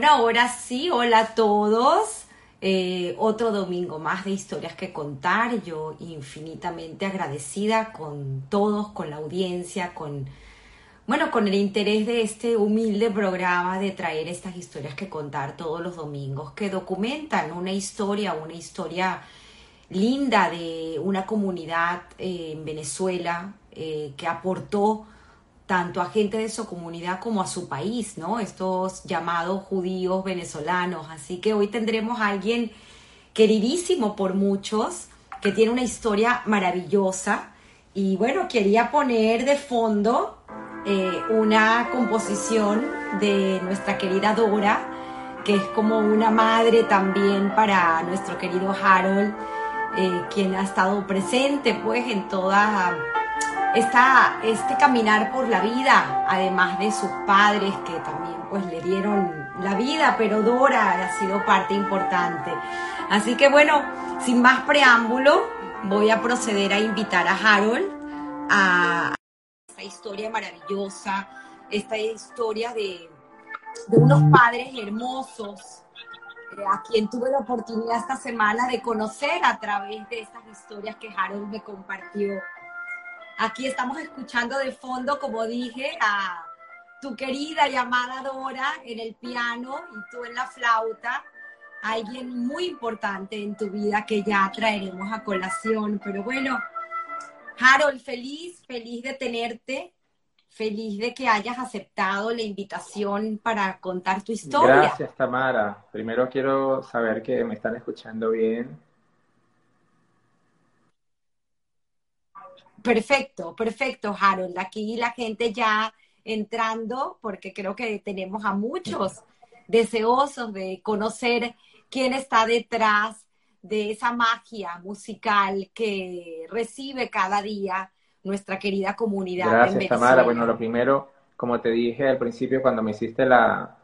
Bueno, ahora sí, hola a todos. Eh, otro domingo más de historias que contar. Yo infinitamente agradecida con todos, con la audiencia, con, bueno, con el interés de este humilde programa de traer estas historias que contar todos los domingos, que documentan una historia, una historia linda de una comunidad eh, en Venezuela eh, que aportó tanto a gente de su comunidad como a su país, ¿no? Estos llamados judíos venezolanos. Así que hoy tendremos a alguien queridísimo por muchos, que tiene una historia maravillosa. Y bueno, quería poner de fondo eh, una composición de nuestra querida Dora, que es como una madre también para nuestro querido Harold, eh, quien ha estado presente pues en toda esta, este caminar por la vida, además de sus padres que también pues le dieron la vida, pero Dora ha sido parte importante. Así que bueno, sin más preámbulo, voy a proceder a invitar a Harold a esta historia maravillosa, esta historia de, de unos padres hermosos, eh, a quien tuve la oportunidad esta semana de conocer a través de estas historias que Harold me compartió. Aquí estamos escuchando de fondo, como dije, a tu querida llamada Dora en el piano y tú en la flauta. Alguien muy importante en tu vida que ya traeremos a colación. Pero bueno, Harold, feliz, feliz de tenerte, feliz de que hayas aceptado la invitación para contar tu historia. Gracias, Tamara. Primero quiero saber que me están escuchando bien Perfecto, perfecto, Harold. Aquí la gente ya entrando, porque creo que tenemos a muchos deseosos de conocer quién está detrás de esa magia musical que recibe cada día nuestra querida comunidad. Gracias, Tamara. Bueno, lo primero, como te dije al principio, cuando me hiciste la,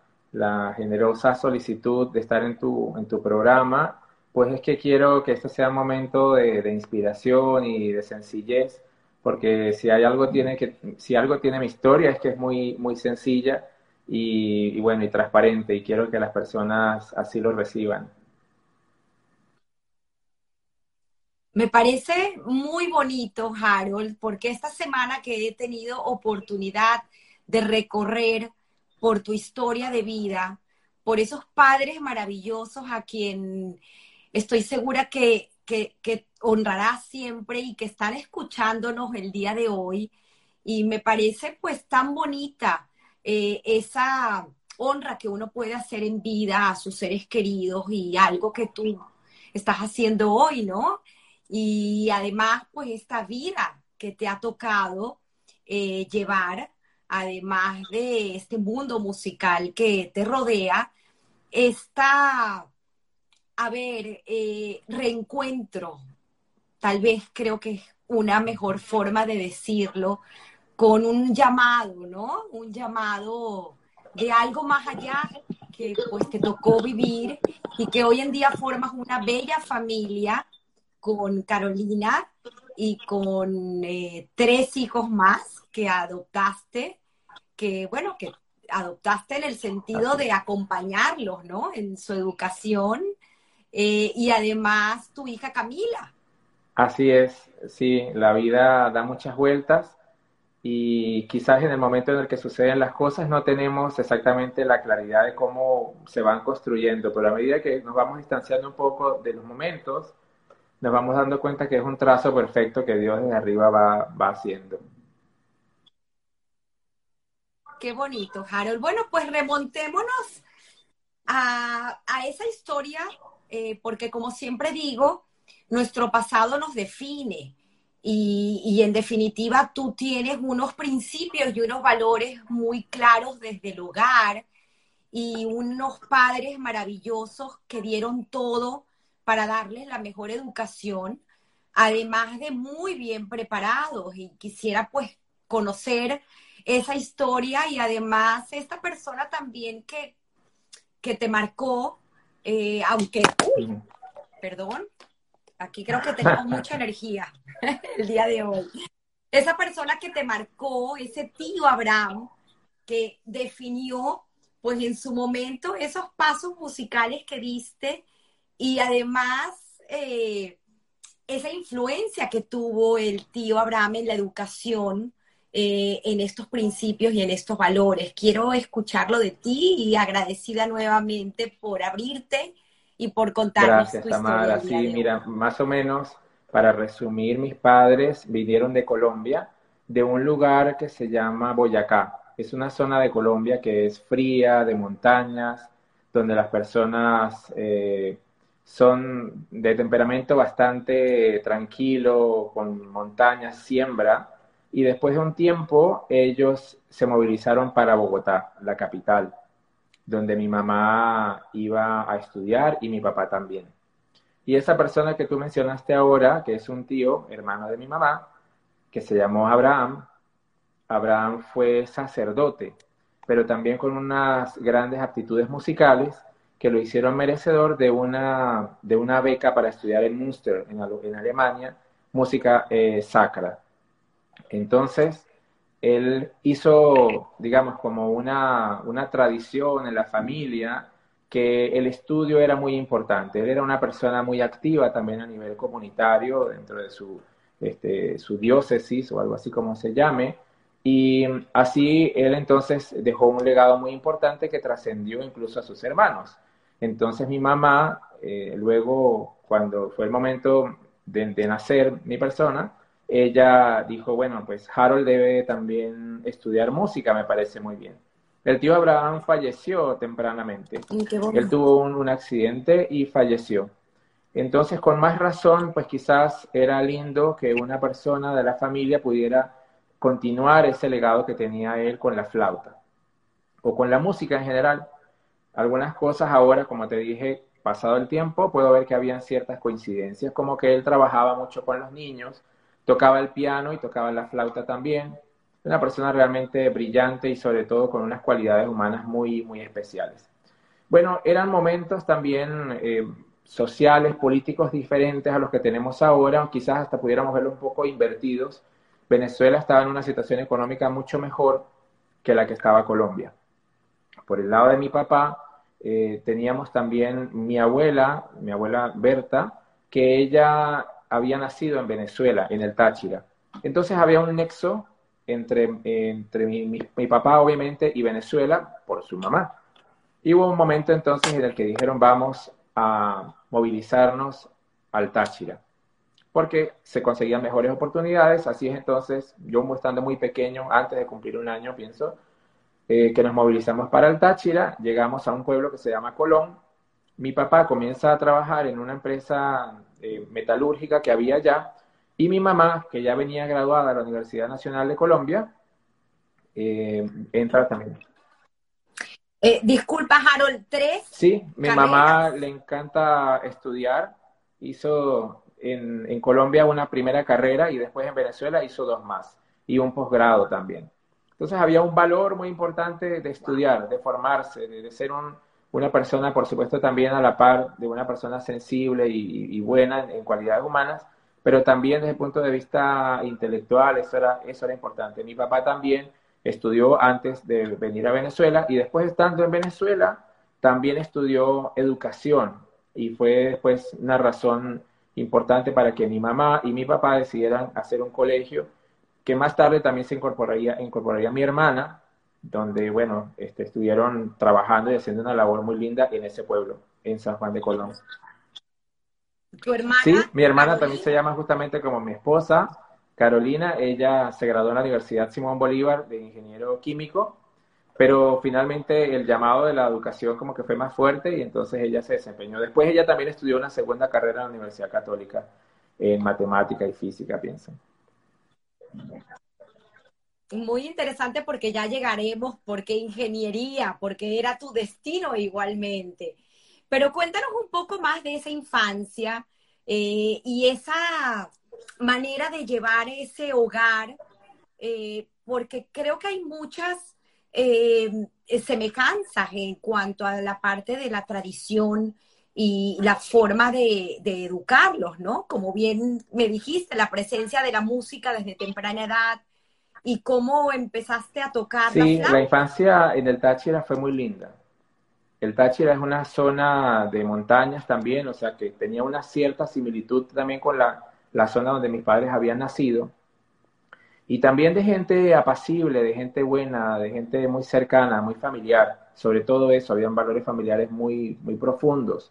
generosa solicitud de estar en tu, en tu programa, pues es que quiero que este sea un momento de, de inspiración y de sencillez porque si hay algo tiene que, si algo tiene mi historia es que es muy, muy sencilla y, bueno, y transparente, y quiero que las personas así lo reciban. Me parece muy bonito, Harold, porque esta semana que he tenido oportunidad de recorrer por tu historia de vida, por esos padres maravillosos a quien estoy segura que que, que honrará siempre y que están escuchándonos el día de hoy. Y me parece pues tan bonita eh, esa honra que uno puede hacer en vida a sus seres queridos y algo que tú estás haciendo hoy, ¿no? Y además pues esta vida que te ha tocado eh, llevar, además de este mundo musical que te rodea, esta a ver, eh, reencuentro, tal vez creo que es una mejor forma de decirlo, con un llamado, ¿no? Un llamado de algo más allá que pues te tocó vivir y que hoy en día formas una bella familia con Carolina y con eh, tres hijos más que adoptaste, que bueno, que adoptaste en el sentido de acompañarlos, ¿no? En su educación eh, y además tu hija Camila. Así es, sí, la vida da muchas vueltas y quizás en el momento en el que suceden las cosas no tenemos exactamente la claridad de cómo se van construyendo, pero a medida que nos vamos distanciando un poco de los momentos, nos vamos dando cuenta que es un trazo perfecto que Dios desde arriba va, va haciendo. Qué bonito, Harold. Bueno, pues remontémonos a, a esa historia eh, porque como siempre digo, nuestro pasado nos define y, en definitiva tú tienes unos principios y unos valores muy claros desde el hogar y unos padres maravillosos que dieron todo para darles la mejor educación, además de muy bien preparados. Y quisiera pues conocer esa historia y además esta persona también que, que te marcó eh, aunque, perdón, aquí creo que tenemos mucha energía el día de hoy. Esa persona que te marcó, ese tío Abraham, que definió pues en su momento esos pasos musicales que diste y además eh, esa influencia que tuvo el tío Abraham en la educación, eh, en estos principios y en estos valores. Quiero escucharlo de ti y agradecida nuevamente por abrirte y por contarnos Gracias, Tamara. Sí, mira, más o menos, para resumir, mis padres vinieron de Colombia, de un lugar que se llama Boyacá. Es una zona de Colombia que es fría, de montañas, donde las personas eh, son de temperamento bastante tranquilo, con montañas, siembra, y después de un tiempo ellos se movilizaron para Bogotá, la capital, donde mi mamá iba a estudiar y mi papá también. Y esa persona que tú mencionaste ahora, que es un tío, hermano de mi mamá, que se llamó Abraham, Abraham fue sacerdote, pero también con unas grandes aptitudes musicales que lo hicieron merecedor de una, de una beca para estudiar en Münster, en, Alemania, música eh, sacra. Entonces, él hizo, digamos, como una, una tradición en la familia que el estudio era muy importante. Él era una persona muy activa también a nivel comunitario dentro de su, este, su diócesis o algo así como se llame. Y así él entonces dejó un legado muy importante que trascendió incluso a sus hermanos. Entonces mi mamá, eh, luego, cuando fue el momento de, de nacer mi persona, ella dijo, bueno, pues Harold debe también estudiar música, me parece muy bien. El tío Abraham falleció tempranamente. Él tuvo un, accidente y falleció. Entonces, con más razón, pues quizás era lindo que una persona de la familia pudiera continuar ese legado que tenía él con la flauta o con la música en general. Algunas cosas ahora, como te dije, pasado el tiempo, puedo ver que habían ciertas coincidencias, como que él trabajaba mucho con los niños, tocaba el piano y tocaba la flauta también. Una persona realmente brillante y sobre todo con unas cualidades humanas muy, muy especiales. Bueno, eran momentos también eh, sociales, políticos diferentes a los que tenemos ahora, quizás hasta pudiéramos verlo un poco invertidos. Venezuela estaba en una situación económica mucho mejor que la que estaba Colombia. Por el lado de mi papá, eh, teníamos también mi abuela, mi abuela Berta, que ella había nacido en Venezuela, en el Táchira. Entonces había un nexo entre, entre mi, papá, obviamente, y Venezuela por su mamá. Y hubo un momento entonces en el que dijeron vamos a movilizarnos al Táchira, porque se conseguían mejores oportunidades. Así es entonces, yo estando muy pequeño, antes de cumplir un año, pienso, eh, que nos movilizamos para el Táchira, llegamos a un pueblo que se llama Colón. Mi papá comienza a trabajar en una empresa eh, metalúrgica que había allá, y mi mamá, que ya venía graduada de la Universidad Nacional de Colombia, eh, entra también. Eh, disculpa, Harold, ¿tres? Sí, mi mamá le encanta estudiar, hizo en, en, Colombia una primera carrera y después en Venezuela hizo dos más, y un posgrado también. Entonces había un valor muy importante de estudiar, de formarse, de ser un, una persona, por supuesto, también a la par de una persona sensible y, buena en, cualidades humanas, pero también desde el punto de vista intelectual, eso era, eso era importante. Mi papá también estudió antes de venir a Venezuela y después estando en Venezuela, también estudió educación y fue después una razón importante para que mi mamá y mi papá decidieran hacer un colegio que más tarde también se incorporaría, incorporaría mi hermana, donde, bueno, este, estuvieron trabajando y haciendo una labor muy linda en ese pueblo, en San Juan de Colón. ¿Tu hermana? Sí, mi hermana también se llama justamente como mi esposa, Carolina. Ella se graduó en la Universidad Simón Bolívar de ingeniero químico, pero finalmente el llamado de la educación como que fue más fuerte y entonces ella se desempeñó. Después ella también estudió una segunda carrera en la Universidad Católica en matemática y física, pienso muy interesante porque ya llegaremos, porque ingeniería, porque era tu destino igualmente. Pero cuéntanos un poco más de esa infancia eh, y esa manera de llevar ese hogar, eh, porque creo que hay muchas eh, semejanzas en cuanto a la parte de la tradición y la forma de, de educarlos, ¿no? Como bien me dijiste, la presencia de la música desde temprana edad, y cómo empezaste a tocar sí, la infancia en el Táchira fue muy linda. El Táchira es una zona de montañas también, o sea que tenía una cierta similitud también con la, la zona donde mis padres habían nacido. Y también de gente apacible, de gente buena, de gente muy cercana, muy familiar. Sobre todo eso, habían valores familiares muy, muy profundos.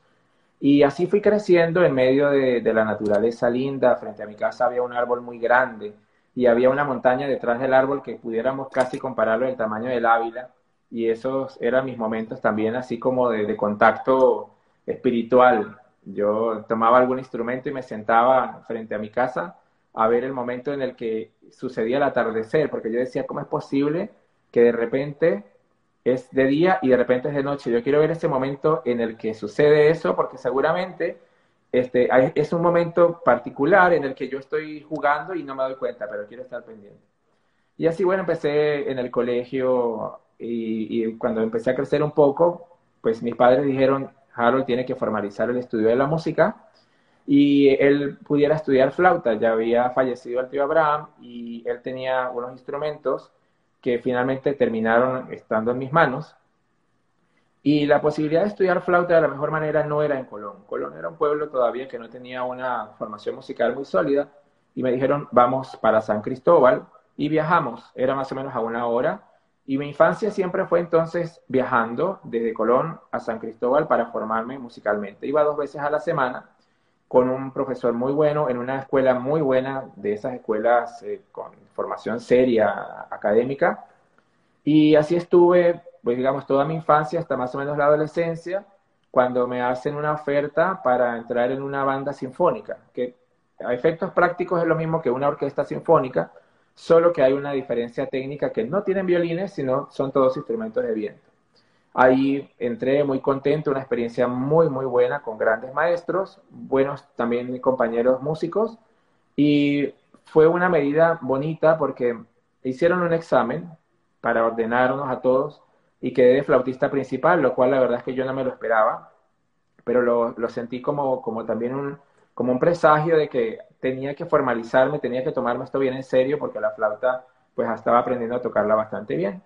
Y así fui creciendo en medio de, de, la naturaleza linda. Frente a mi casa había un árbol muy grande y había una montaña detrás del árbol que pudiéramos casi compararlo del tamaño del Ávila. Y esos eran mis momentos también así como de, contacto espiritual. Yo tomaba algún instrumento y me sentaba frente a mi casa a ver el momento en el que sucedía el atardecer, porque yo decía, ¿cómo es posible que de repente es de día y de repente es de noche. Yo quiero ver ese momento en el que sucede eso, porque seguramente este, es un momento particular en el que yo estoy jugando y no me doy cuenta, pero quiero estar pendiente. Y así, bueno, empecé en el colegio y, y cuando empecé a crecer un poco, pues mis padres dijeron, Harold tiene que formalizar el estudio de la música y él pudiera estudiar flauta. Ya había fallecido el tío Abraham y él tenía unos instrumentos que finalmente terminaron estando en mis manos. Y la posibilidad de estudiar flauta de la mejor manera no era en Colón. Colón era un pueblo todavía que no tenía una formación musical muy sólida y me dijeron, vamos para San Cristóbal y viajamos. Era más o menos a una hora. Y mi infancia siempre fue entonces viajando desde Colón a San Cristóbal para formarme musicalmente. Iba dos veces a la semana con un profesor muy bueno, en una escuela muy buena, de esas escuelas eh, con formación seria académica. Y así estuve, pues digamos, toda mi infancia hasta más o menos la adolescencia, cuando me hacen una oferta para entrar en una banda sinfónica, que a efectos prácticos es lo mismo que una orquesta sinfónica, solo que hay una diferencia técnica que no tienen violines, sino son todos instrumentos de viento. Ahí entré muy contento, una experiencia muy, muy buena con grandes maestros, buenos también compañeros músicos, y fue una medida bonita porque hicieron un examen para ordenarnos a todos y quedé de flautista principal, lo cual la verdad es que yo no me lo esperaba, pero lo, lo sentí como, como también un, como un presagio de que tenía que formalizarme, tenía que tomarme esto bien en serio porque la flauta pues estaba aprendiendo a tocarla bastante bien.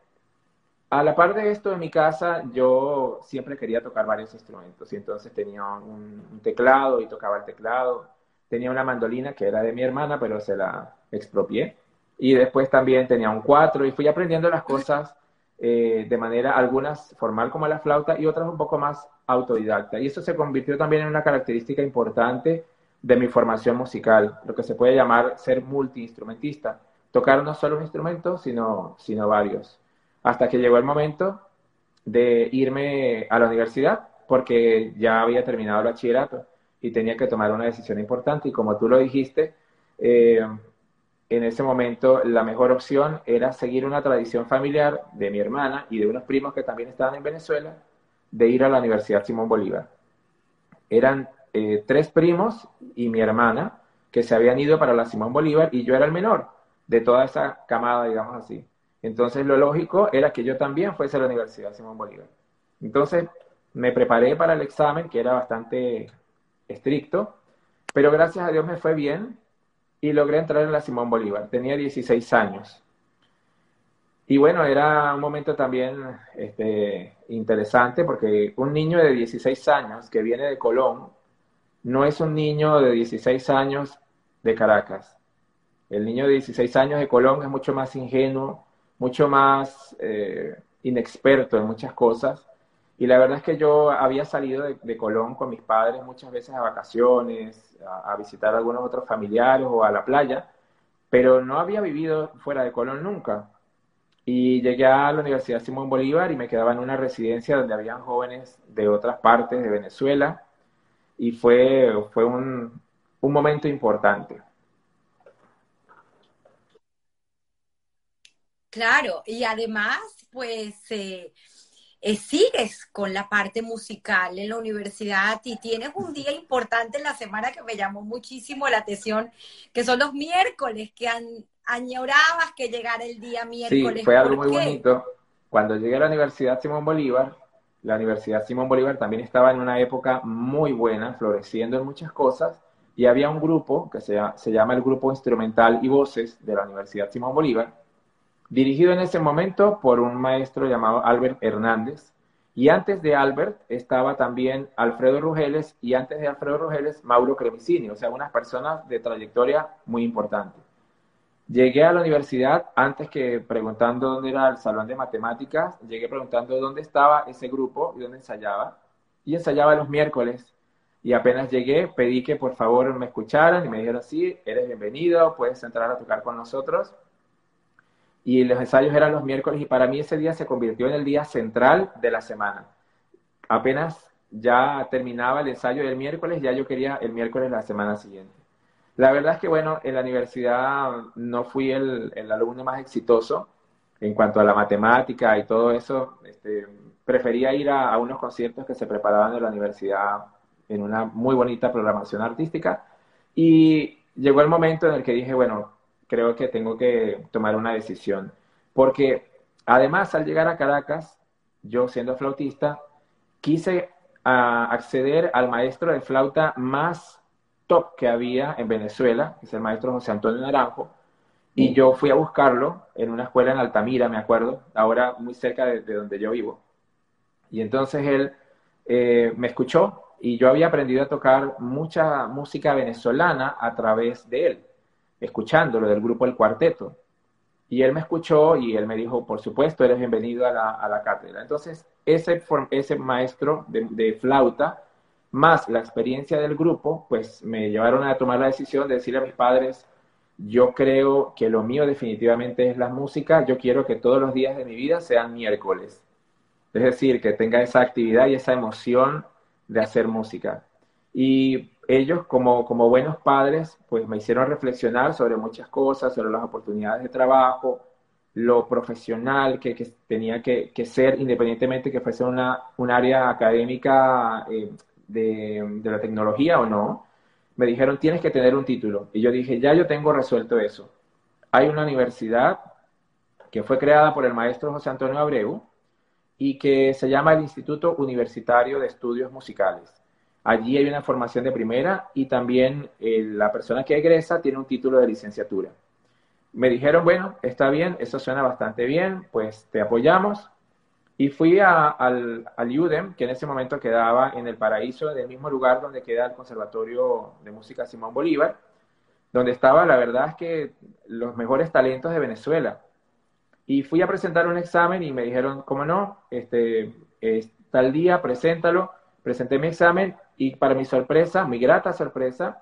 A la par de esto, en mi casa yo siempre quería tocar varios instrumentos y entonces tenía un, teclado y tocaba el teclado. Tenía una mandolina que era de mi hermana, pero se la expropié. Y después también tenía un cuatro y fui aprendiendo las cosas eh, de manera, algunas formal como la flauta y otras un poco más autodidacta. Y eso se convirtió también en una característica importante de mi formación musical, lo que se puede llamar ser multiinstrumentista. Tocar no solo un instrumento, sino, sino varios hasta que llegó el momento de irme a la universidad porque ya había terminado el bachillerato y tenía que tomar una decisión importante y como tú lo dijiste, eh, en ese momento la mejor opción era seguir una tradición familiar de mi hermana y de unos primos que también estaban en Venezuela, de ir a la Universidad Simón Bolívar. Eran eh, tres primos y mi hermana que se habían ido para la Simón Bolívar y yo era el menor de toda esa camada, digamos así. Entonces lo lógico era que yo también fuese a la Universidad Simón Bolívar. Entonces me preparé para el examen, que era bastante estricto, pero gracias a Dios me fue bien y logré entrar en la Simón Bolívar. Tenía 16 años. Y bueno, era un momento también este, interesante porque un niño de 16 años que viene de Colón no es un niño de 16 años de Caracas. El niño de 16 años de Colón es mucho más ingenuo, mucho más eh, inexperto en muchas cosas. Y la verdad es que yo había salido de, Colón con mis padres muchas veces a vacaciones, a, visitar a algunos otros familiares o a la playa, pero no había vivido fuera de Colón nunca. Y llegué a la Universidad Simón Bolívar y me quedaba en una residencia donde habían jóvenes de otras partes de Venezuela y fue, fue un, un momento importante. Claro, y además, pues eh, eh, sigues con la parte musical en la universidad y tienes un día importante en la semana que me llamó muchísimo la atención, que son los miércoles, que han, añorabas que llegara el día miércoles. Sí, fue algo muy bonito. Cuando llegué a la Universidad Simón Bolívar, la Universidad Simón Bolívar también estaba en una época muy buena, floreciendo en muchas cosas, y había un grupo que se, se llama el Grupo Instrumental y Voces de la Universidad Simón Bolívar, dirigido en ese momento por un maestro llamado Albert Hernández. Y antes de Albert estaba también Alfredo Rugeles y antes de Alfredo Rugeles Mauro Cremicini, o sea, unas personas de trayectoria muy importante. Llegué a la universidad antes que preguntando dónde era el salón de matemáticas, llegué preguntando dónde estaba ese grupo y dónde ensayaba. Y ensayaba los miércoles. Y apenas llegué, pedí que por favor me escucharan y me dijeron, sí, eres bienvenido, puedes entrar a tocar con nosotros. Y los ensayos eran los miércoles y para mí ese día se convirtió en el día central de la semana. Apenas ya terminaba el ensayo del miércoles, ya yo quería el miércoles la semana siguiente. La verdad es que, bueno, en la universidad no fui el, alumno más exitoso en cuanto a la matemática y todo eso. Este, prefería ir a, unos conciertos que se preparaban en la universidad en una muy bonita programación artística. Y llegó el momento en el que dije, bueno, creo que tengo que tomar una decisión. Porque además, al llegar a Caracas, yo siendo flautista, quise ah, acceder al maestro de flauta más top que había en Venezuela, que es el maestro José Antonio Naranjo, y yo fui a buscarlo en una escuela en Altamira, me acuerdo, ahora muy cerca de, donde yo vivo. Y entonces él eh, me escuchó y yo había aprendido a tocar mucha música venezolana a través de él, escuchándolo del grupo El Cuarteto. Y él me escuchó y él me dijo, por supuesto, eres bienvenido a la, a la cátedra. Entonces, ese, ese maestro de, de flauta más la experiencia del grupo, pues me llevaron a tomar la decisión de decirle a mis padres, yo creo que lo mío definitivamente es la música, yo quiero que todos los días de mi vida sean miércoles. Es decir, que tenga esa actividad y esa emoción de hacer música. Y ellos, como, como buenos padres, pues me hicieron reflexionar sobre muchas cosas, sobre las oportunidades de trabajo, lo profesional que, tenía que, ser, independientemente que fuese una, un área académica eh, de, la tecnología o no, me dijeron, tienes que tener un título. Y yo dije, ya yo tengo resuelto eso. Hay una universidad que fue creada por el maestro José Antonio Abreu y que se llama el Instituto Universitario de Estudios Musicales. Allí hay una formación de primera y también eh, la persona que egresa tiene un título de licenciatura. Me dijeron, bueno, está bien, eso suena bastante bien, pues te apoyamos. Y fui al, al UDEM, que en ese momento quedaba en el paraíso, del mismo lugar donde queda el Conservatorio de Música Simón Bolívar, donde estaba, la verdad es que los mejores talentos de Venezuela. Y fui a presentar un examen y me dijeron, ¿cómo no? Este, tal día, preséntalo. Presenté mi examen y para mi sorpresa, mi grata sorpresa,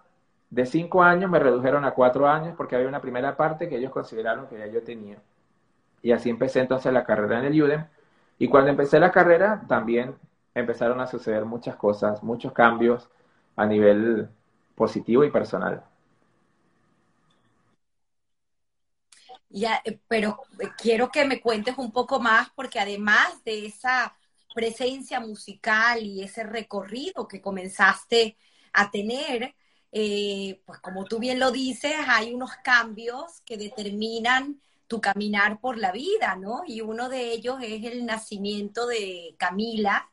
de cinco años me redujeron a cuatro años porque había una primera parte que ellos consideraron que ya yo tenía. Y así empecé entonces la carrera en el UDEM y cuando empecé la carrera, también empezaron a suceder muchas cosas, muchos cambios a nivel positivo y personal. Ya, eh, pero eh, quiero que me cuentes un poco más, porque además de esa presencia musical y ese recorrido que comenzaste a tener, eh, pues como tú bien lo dices, hay unos cambios que determinan tu caminar por la vida, ¿no? Y uno de ellos es el nacimiento de Camila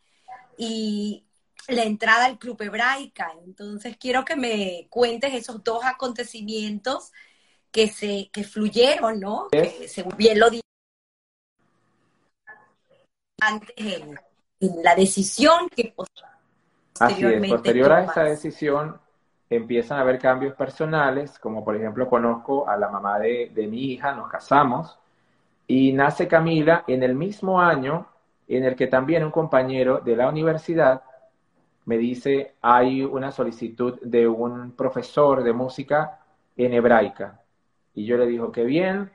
y la entrada al Club Hebraica. Entonces quiero que me cuentes esos dos acontecimientos que se que fluyeron, ¿no? Según bien lo dije antes la decisión que posteriormente Así posterior a esa decisión empiezan a haber cambios personales, como por ejemplo conozco a la mamá de, mi hija, nos casamos, y nace Camila en el mismo año en el que también un compañero de la universidad me dice, hay una solicitud de un profesor de música en hebraica. Y yo le digo, qué bien,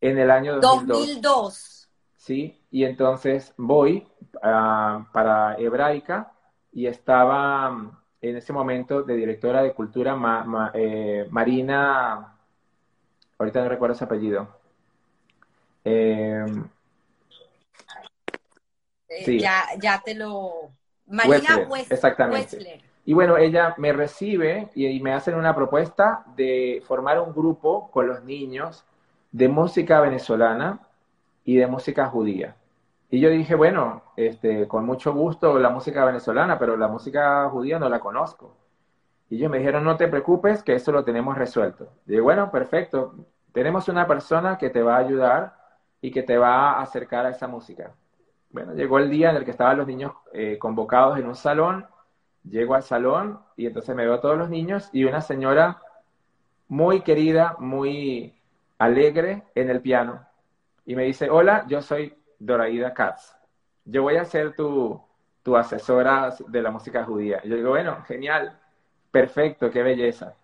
en el año 2002. Sí, y entonces voy ah, para hebraica y estaba en ese momento de directora de cultura eh, Marina, ahorita no recuerdo su apellido. Em, eh, sí. ya, ya te lo... Marina Wessler, exactamente. Y bueno, ella me recibe y, me hacen una propuesta de formar un grupo con los niños de música venezolana y de música judía. Y yo dije, bueno, este, con mucho gusto la música venezolana, pero la música judía no la conozco. Y ellos me dijeron, no te preocupes, que eso lo tenemos resuelto. Y bueno, perfecto, tenemos una persona que te va a ayudar y que te va a acercar a esa música. Bueno, llegó el día en el que estaban los niños eh, convocados en un salón, llego al salón y entonces me veo a todos los niños y una señora muy querida, muy alegre en el piano. Y me dice, hola, yo soy Doraida Katz. Yo voy a ser tu, tu asesora de la música judía. Yo digo, bueno, genial, perfecto, qué belleza.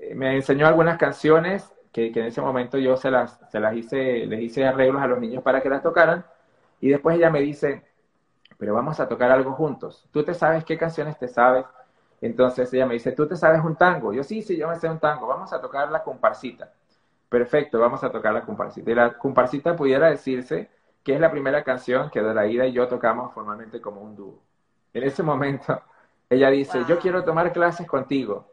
Eh, me enseñó algunas canciones que, que en ese momento yo se las, se las hice, les hice arreglos a los niños para que las tocaran. Y después ella me dice, pero vamos a tocar algo juntos. ¿Tú te sabes qué canciones te sabes? Entonces ella me dice, ¿tú te sabes un tango? Yo sí, sí, yo me sé un tango. Vamos a tocar la comparsita. Perfecto, vamos a tocar la comparsita. Y la comparsita pudiera decirse que es la primera canción que Doraida y yo tocamos formalmente como un dúo. En ese momento, ella dice, yo quiero tomar clases contigo.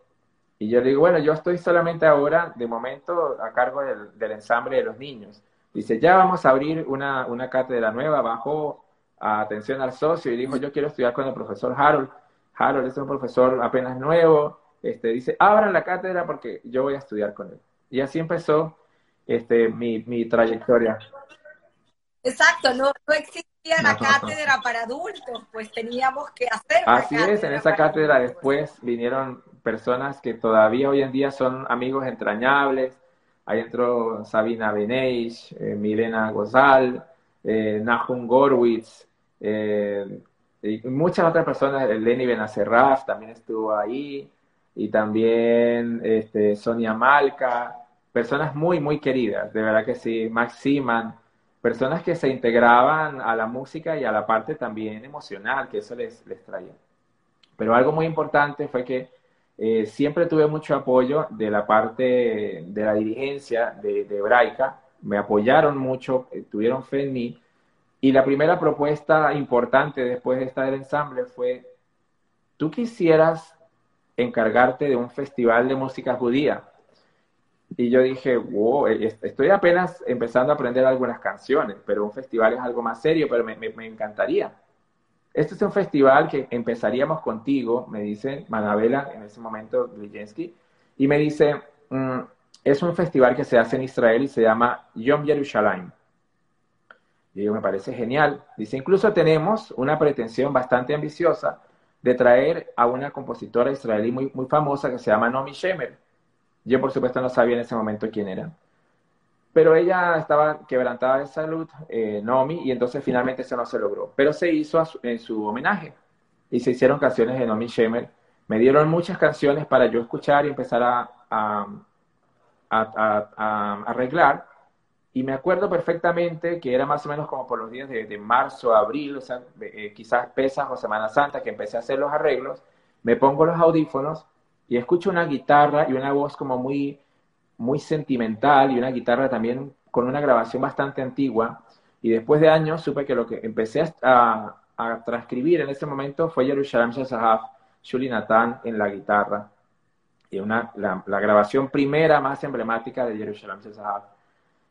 Y yo le digo, bueno, yo estoy solamente ahora, de momento, a cargo del, ensamble de los niños. Dice, ya vamos a abrir una, una cátedra nueva, bajó a atención al socio y dijo, yo quiero estudiar con el profesor Harold. Harold es un profesor apenas nuevo. Este, dice, abran la cátedra porque yo voy a estudiar con él. Y así empezó este, mi, mi trayectoria. Exacto, no, no existía la cátedra para adultos, pues teníamos que hacer. Así es, en esa cátedra después vinieron personas que todavía hoy en día son amigos entrañables. Ahí entró Sabina Beneix, eh, Milena Gozal, eh, Nahum Gorwitz, eh, y muchas otras personas, Lenny Benacerraf también estuvo ahí, y también este, Sonia Malca, personas muy, muy queridas, de verdad que sí, Max Siman, personas que se integraban a la música y a la parte también emocional que eso les, les traía. Pero algo muy importante fue que eh, siempre tuve mucho apoyo de la parte de la dirigencia de, de Hebraica, me apoyaron mucho, eh, tuvieron fe en mí, y la primera propuesta importante después de estar del ensamble fue, tú quisieras encargarte de un festival de música judía. Y yo dije, wow, estoy apenas empezando a aprender algunas canciones, pero un festival es algo más serio, pero me, encantaría. Este es un festival que empezaríamos contigo, me dice Manabela en ese momento, Glijenski, y me dice, mm, es un festival que se hace en Israel y se llama Yom Yerushalayim. Y me parece genial. Dice, incluso tenemos una pretensión bastante ambiciosa de traer a una compositora israelí muy, muy famosa que se llama Nomi Shemer yo, por supuesto, no sabía en ese momento quién era. Pero ella estaba quebrantada de salud, eh, Nomi, y entonces finalmente eso no se logró. Pero se hizo en su homenaje y se hicieron canciones de Nomi Shemer. Me dieron muchas canciones para yo escuchar y empezar a, arreglar. Y me acuerdo perfectamente que era más o menos como por los días de, marzo, abril, eh, quizás Pesas o Semana Santa, que empecé a hacer los arreglos. Me pongo los audífonos y escucho una guitarra y una voz como muy, muy sentimental y una guitarra también con una grabación bastante antigua. Y después de años supe que lo que empecé a, a transcribir en ese momento fue Yerushalayim Shazahaf, Shuli Nathan en la guitarra. Y una, la, grabación primera más emblemática de Yerushalayim Shazahaf.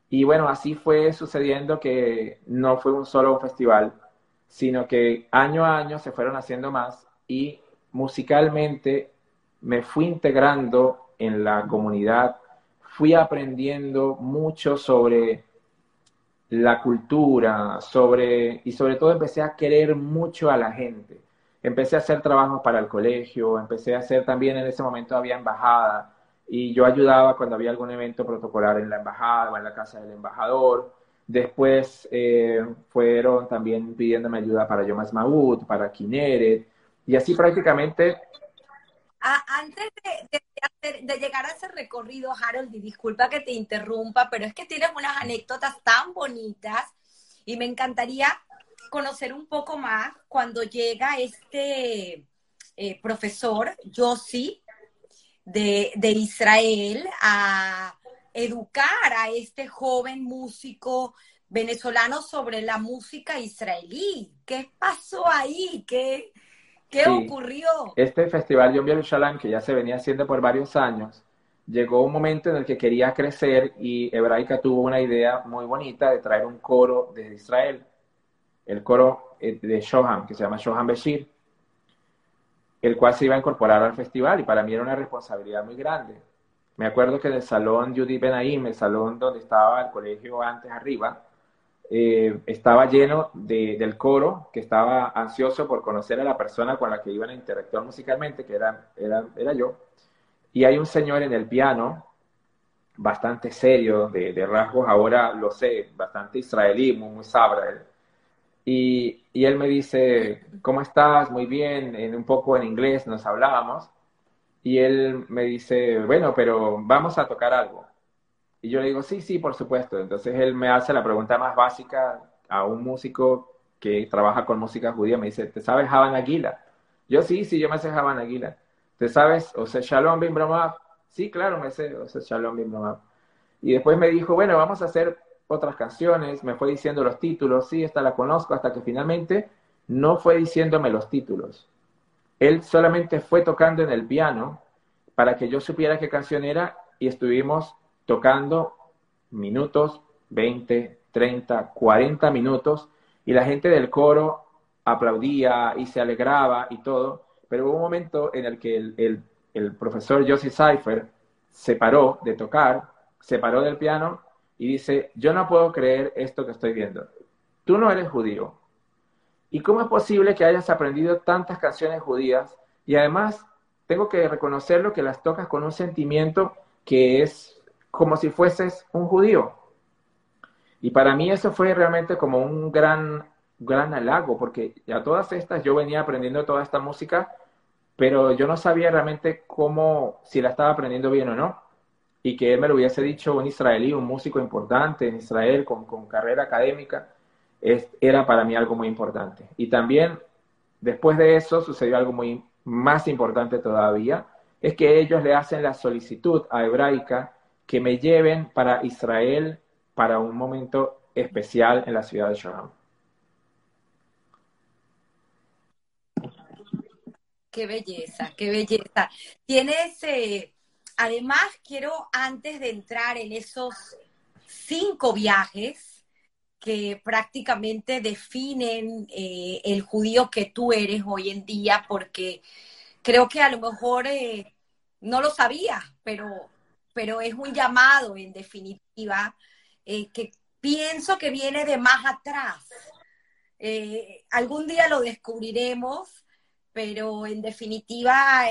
Y bueno, así fue sucediendo que no fue un solo festival, sino que año a año se fueron haciendo más y musicalmente me fui integrando en la comunidad, fui aprendiendo mucho sobre la cultura, sobre, y sobre todo empecé a querer mucho a la gente. Empecé a hacer trabajos para el colegio, empecé a hacer también en ese momento había embajada y yo ayudaba cuando había algún evento protocolar en la embajada o en la casa del embajador. Después eh, fueron también pidiéndome ayuda para Yomas Maud, para Kineret, y así prácticamente antes de, llegar a ese recorrido, Harold, y disculpa que te interrumpa, pero es que tienes unas anécdotas tan bonitas y me encantaría conocer un poco más cuando llega este eh, profesor, Yossi, de, de Israel, a educar a este joven músico venezolano sobre la música israelí. ¿Qué pasó ahí? ¿Qué, ¿Qué ocurrió? Este festival Yom Yerushalayim, que ya se venía haciendo por varios años, llegó un momento en el que quería crecer y Hebraica tuvo una idea muy bonita de traer un coro desde Israel, el coro eh, de Shoham, que se llama Shoham Beshir, el cual se iba a incorporar al festival y para mí era una responsabilidad muy grande. Me acuerdo que en el salón Judy Benaim, el salón donde estaba el colegio antes arriba, eh, estaba lleno del coro, que estaba ansioso por conocer a la persona con la que iban a interactuar musicalmente, que era, era, era yo. Y hay un señor en el piano, bastante serio, de, de rasgos, ahora lo sé, bastante israelí, muy, muy sabra. Y, él me dice, ¿cómo estás? Muy bien, en un poco en inglés nos hablábamos. Y él me dice, bueno, pero vamos a tocar algo. Y yo le digo, sí, sí, por supuesto. Entonces él me hace la pregunta más básica a un músico que trabaja con música judía. Me dice, ¿te sabes Javan Aguila? Yo sí, sí, yo me sé Javan Aguila. ¿Te sabes? O sea, Shalom Bim Sí, claro, me sé, o sea, Shalom Bim Y después me dijo, bueno, vamos a hacer otras canciones. Me fue diciendo los títulos. Sí, esta la conozco. Hasta que finalmente no fue diciéndome los títulos. Él solamente fue tocando en el piano para que yo supiera qué canción era y estuvimos tocando minutos, 20, 30, 40 minutos, y la gente del coro aplaudía y se alegraba y todo, pero hubo un momento en el que el, el, profesor Josie Cypher se paró de tocar, se paró del piano y dice, yo no puedo creer esto que estoy viendo. Tú no eres judío. ¿Y cómo es posible que hayas aprendido tantas canciones judías y además tengo que reconocerlo que las tocas con un sentimiento que es como si fueses un judío. Y para mí eso fue realmente como un gran, gran halago, porque a todas estas yo venía aprendiendo toda esta música, pero yo no sabía realmente cómo, si la estaba aprendiendo bien o no. Y que él me lo hubiese dicho un israelí, un músico importante en Israel con, con carrera académica, es, era para mí algo muy importante. Y también después de eso sucedió algo muy más importante todavía, es que ellos le hacen la solicitud a Hebraica que me lleven para Israel para un momento especial en la ciudad de Shalom. Qué belleza, qué belleza. Tienes, eh, además, quiero antes de entrar en esos cinco viajes que prácticamente definen eh, el judío que tú eres hoy en día, porque creo que a lo mejor eh, no lo sabía, pero pero es un llamado en definitiva eh, que pienso que viene de más atrás. Algún día lo descubriremos, pero en definitiva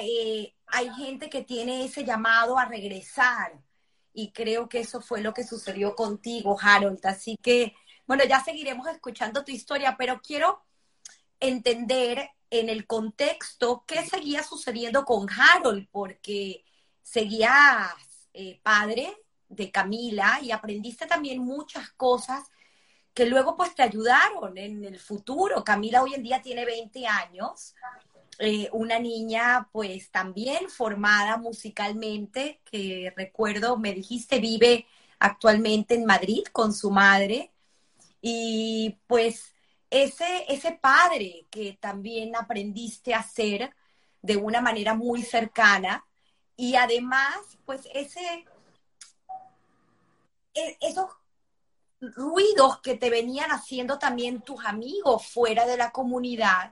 hay gente que tiene ese llamado a regresar y creo que eso fue lo que sucedió contigo, Harold. Así que, bueno, ya seguiremos escuchando tu historia, pero quiero entender en el contexto qué seguía sucediendo con Harold, porque seguías eh, padre de Camila y aprendiste también muchas cosas que luego pues te ayudaron en el futuro. Camila hoy en día tiene 20 años, eh, una niña pues también formada musicalmente, que recuerdo, me dijiste, vive actualmente en Madrid con su madre. Y pues ese, ese padre que también aprendiste a ser de una manera muy cercana, y además, pues ese, e, esos ruidos que te venían haciendo también tus amigos fuera de la comunidad,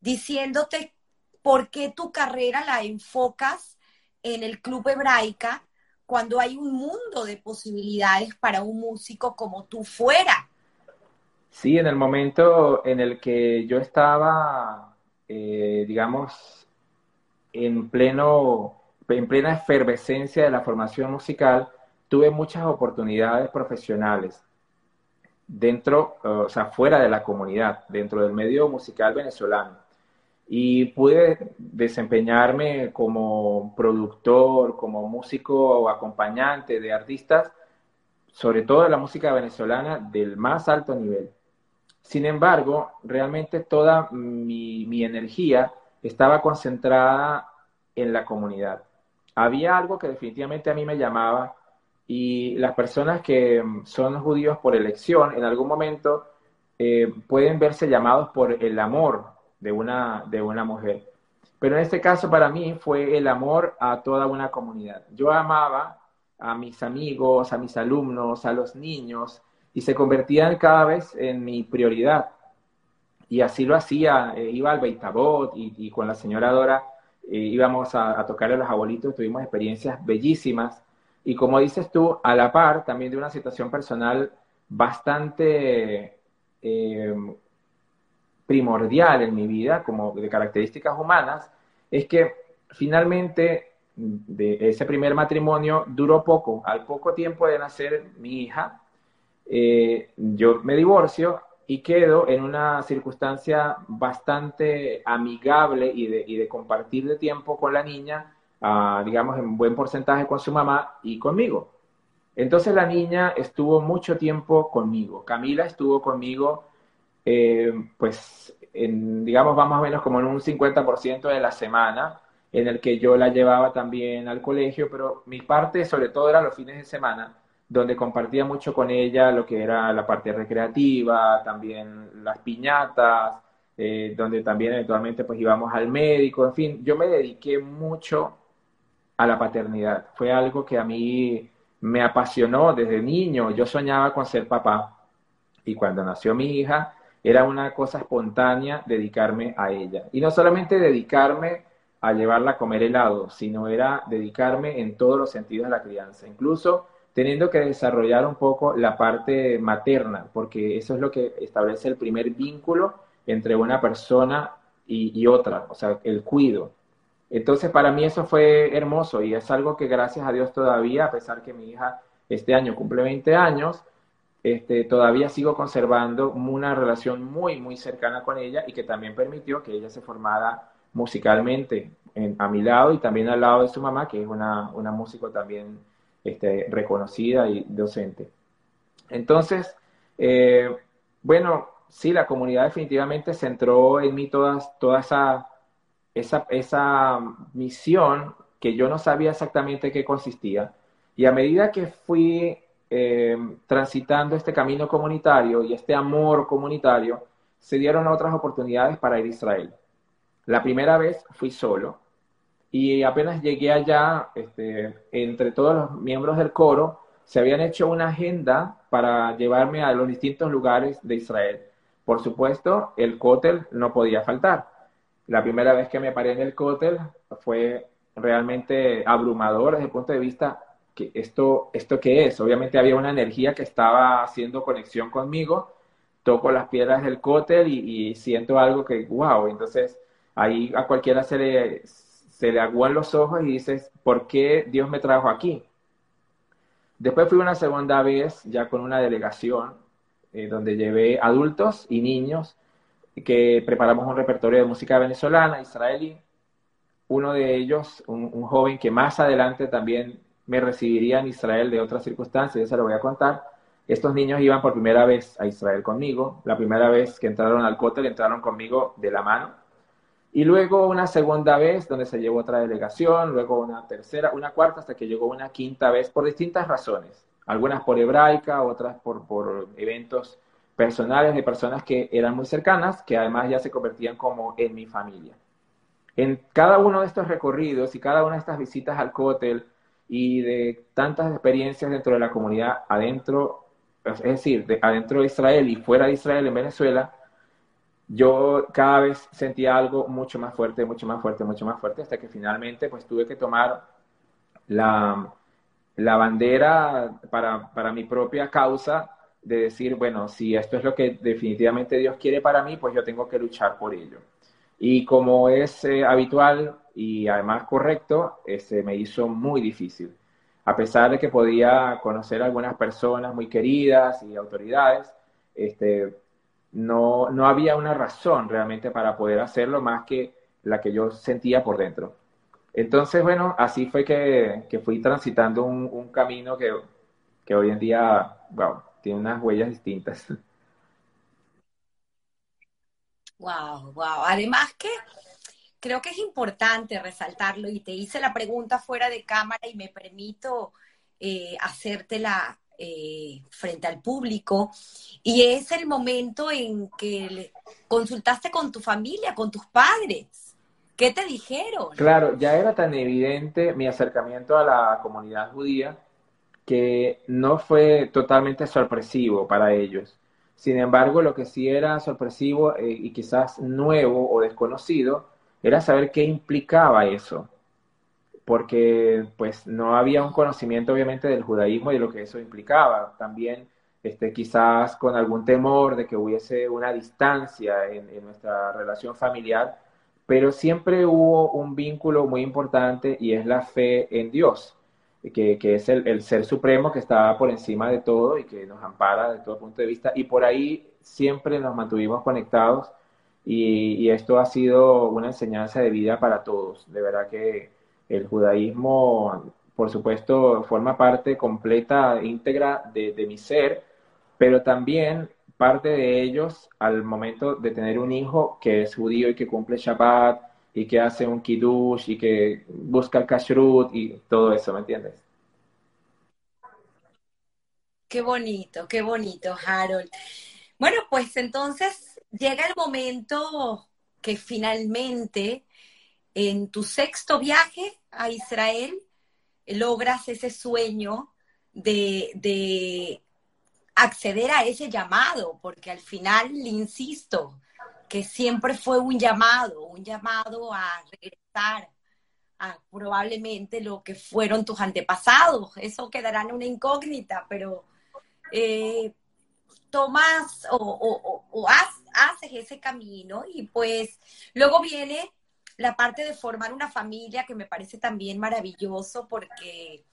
diciéndote por qué tu carrera la enfocas en el club hebraica cuando hay un mundo de posibilidades para un músico como tú fuera. Sí, en el momento en el que yo estaba, eh, digamos, en pleno en plena efervescencia de la formación musical, tuve muchas oportunidades profesionales dentro, o sea, fuera de la comunidad, dentro del medio musical venezolano. Y pude desempeñarme como productor, como músico o acompañante de artistas, sobre todo de la música venezolana, del más alto nivel. Sin embargo, realmente toda mi, energía estaba concentrada en la comunidad había algo que definitivamente a mí me llamaba y las personas que son judíos por elección en algún momento eh, pueden verse llamados por el amor de una, de una mujer. Pero en este caso para mí fue el amor a toda una comunidad. Yo amaba a mis amigos, a mis alumnos, a los niños y se convertían cada vez en mi prioridad. Y así lo hacía, eh, iba al Beitabot y, con la señora Dora íbamos a, a tocarle a los abuelitos, tuvimos experiencias bellísimas. Y como dices tú, a la par también de una situación personal bastante eh, primordial en mi vida, como de características humanas, es que finalmente de ese primer matrimonio duró poco. Al poco tiempo de nacer mi hija, eh, yo me divorcio y quedo en una circunstancia bastante amigable y de, y de compartir de tiempo con la niña, ah, digamos, en buen porcentaje con su mamá y conmigo. Entonces la niña estuvo mucho tiempo conmigo. Camila estuvo conmigo, eh, pues, en, digamos, más o menos como en un 50% de la semana, en el que yo la llevaba también al colegio, pero mi parte sobre todo era los fines de semana, donde compartía mucho con ella lo que era la parte recreativa, también las piñatas, eh, donde también eventualmente pues íbamos al médico, en fin, yo me dediqué mucho a la paternidad. Fue algo que a mí me apasionó desde niño. Yo soñaba con ser papá y cuando nació mi hija era una cosa espontánea dedicarme a ella. Y no solamente dedicarme a llevarla a comer helado, sino era dedicarme en todos los sentidos a la crianza, incluso teniendo que desarrollar un poco la parte materna, porque eso es lo que establece el primer vínculo entre una persona y, otra, o sea, el cuido. Entonces, para mí eso fue hermoso y es algo que gracias a Dios todavía, a pesar que mi hija este año cumple 20 años, este, todavía sigo conservando una relación muy, muy cercana con ella y que también permitió que ella se formara musicalmente a mi lado y también al lado de su mamá, que es una, una músico también este, reconocida y docente. Entonces, eh, bueno, sí, la comunidad definitivamente centró en mí todas, toda esa esa, esa misión que yo no sabía exactamente qué consistía. Y a medida que fui eh, transitando este camino comunitario y este amor comunitario, se dieron otras oportunidades para ir a Israel. La primera vez fui solo y apenas llegué allá, este, entre todos los miembros del coro, se habían hecho una agenda para llevarme a los distintos lugares de Israel. Por supuesto, el cótel no podía faltar. La primera vez que me paré en el cótel fue realmente abrumador desde el punto de vista esto, esto qué es. Obviamente había una energía que estaba haciendo conexión conmigo. Toco las piedras del cótel y, siento algo que, wow, entonces ahí a cualquiera se le, se le aguan los ojos y dices, ¿por qué Dios me trajo aquí? Después fui una segunda vez ya con una delegación eh, donde llevé adultos y niños que preparamos un repertorio de música venezolana, israelí. Uno de ellos, un, joven que más adelante también me recibiría en Israel de otras circunstancias, yo se lo voy a contar. Estos niños iban por primera vez a Israel conmigo. La primera vez que entraron al cótel entraron conmigo de la mano. Y luego una segunda vez donde se llevó otra delegación, luego una tercera, una cuarta, hasta que llegó una quinta vez por distintas razones. Algunas por hebraica, otras por, por eventos personales de personas que eran muy cercanas, que además ya se convertían como en mi familia. En cada uno de estos recorridos y cada una de estas visitas al cótel y de tantas experiencias dentro de la comunidad adentro, es decir, de, adentro de Israel y fuera de Israel en Venezuela, yo cada vez sentía algo mucho más fuerte, mucho más fuerte, mucho más fuerte, hasta que finalmente pues tuve que tomar la, la bandera para, para mi propia causa de decir, bueno, si esto es lo que definitivamente Dios quiere para mí, pues yo tengo que luchar por ello. Y como es eh, habitual y además correcto, este, me hizo muy difícil. A pesar de que podía conocer algunas personas muy queridas y autoridades, este, no, no había una razón realmente para poder hacerlo más que la que yo sentía por dentro. Entonces, bueno, así fue que, que fui transitando un, un camino que, que, hoy en día, wow, tiene unas huellas distintas. Wow, wow. Además que creo que es importante resaltarlo y te hice la pregunta fuera de cámara y me permito eh, hacértela eh, frente al público y es el momento en que consultaste con tu familia, con tus padres. ¿Qué te dijeron? Claro, ya era tan evidente mi acercamiento a la comunidad judía que no fue totalmente sorpresivo para ellos. Sin embargo, lo que sí era sorpresivo eh, y quizás nuevo o desconocido era saber qué implicaba eso, porque pues no había un conocimiento obviamente del judaísmo y de lo que eso implicaba. También este, quizás con algún temor de que hubiese una distancia en, nuestra relación familiar, pero siempre hubo un vínculo muy importante y es la fe en Dios que, es el, ser supremo que está por encima de todo y que nos ampara de todo punto de vista. Y por ahí siempre nos mantuvimos conectados y, esto ha sido una enseñanza de vida para todos. De verdad que el judaísmo, por supuesto, forma parte completa, íntegra de, de mi ser, pero también parte de ellos al momento de tener un hijo que es judío y que cumple Shabbat y que hace un kiddush y que busca el kashrut y todo eso, ¿me entiendes? Qué bonito, qué bonito, Harold. Bueno, pues entonces llega el momento que finalmente en tu sexto viaje a Israel logras ese sueño de, de acceder a ese llamado, porque al final, insisto, que siempre fue un llamado, un llamado a regresar a probablemente lo que fueron tus antepasados. Eso quedará en una incógnita, pero eh, tomas o, haces ese camino y pues luego viene la parte de formar una familia que me parece también maravilloso porque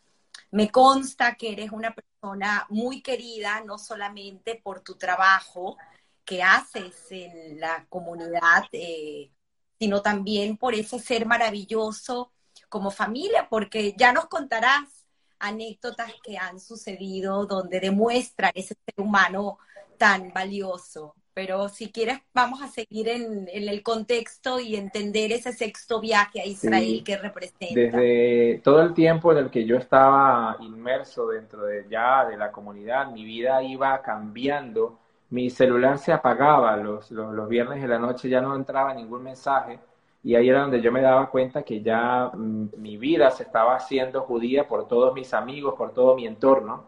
me consta que eres una persona muy querida, no solamente por tu trabajo, que haces en la comunidad, eh, sino también por ese ser maravilloso como familia, porque ya nos contarás anécdotas que han sucedido donde demuestran ese ser humano tan valioso. Pero si quieres, vamos a seguir en, el contexto y entender ese sexto viaje a Israel que representa. Desde todo el tiempo en el que yo estaba inmerso dentro de ya de la comunidad, mi vida iba cambiando mi celular se apagaba los, los, viernes de la noche, ya no entraba ningún mensaje y ahí era donde yo me daba cuenta que ya mm, mi vida se estaba haciendo judía por todos mis amigos, por todo mi entorno.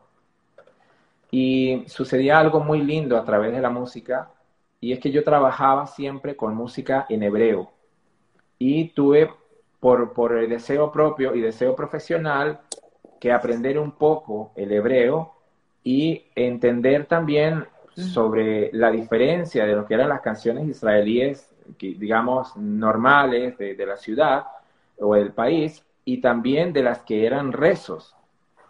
Y sucedía algo muy lindo a través de la música y es que yo trabajaba siempre con música en hebreo y tuve por, por el deseo propio y deseo profesional que aprender un poco el hebreo y entender también sobre la diferencia de lo que eran las canciones israelíes, digamos, normales de, la ciudad o del país, y también de las que eran rezos.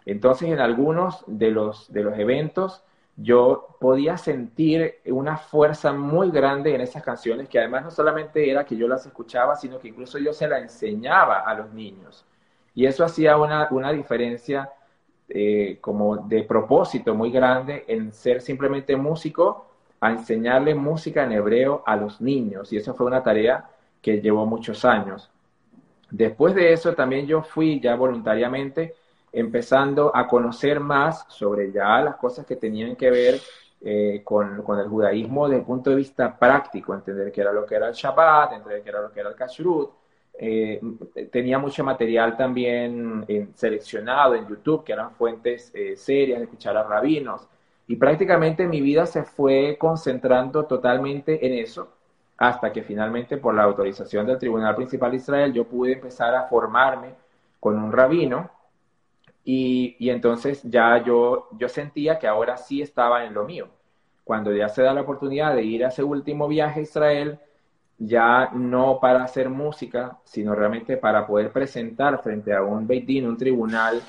Entonces, en algunos de los, de los eventos, yo podía sentir una fuerza muy grande en esas canciones, que además no solamente era que yo las escuchaba, sino que incluso yo se las enseñaba a los niños. Y eso hacía una, una diferencia eh, como de propósito muy grande en ser simplemente músico a enseñarle música en hebreo a los niños. Y eso fue una tarea que llevó muchos años. Después de eso también yo fui ya voluntariamente empezando a conocer más sobre ya las cosas que tenían que ver eh, con, con, el judaísmo desde el punto de vista práctico, entender qué era lo que era el Shabbat, entender qué era lo que era el Kashrut, eh, tenía mucho material también eh, seleccionado en YouTube, que eran fuentes serias de escuchar a rabinos. Y prácticamente mi vida se fue concentrando totalmente en eso, hasta que finalmente por la autorización del Tribunal Principal de Israel yo pude empezar a formarme con un rabino y, entonces ya yo, yo sentía que ahora sí estaba en lo mío. Cuando ya se da la oportunidad de ir a ese último viaje a Israel, ya no para hacer música, sino realmente para poder presentar frente a un Beit un tribunal,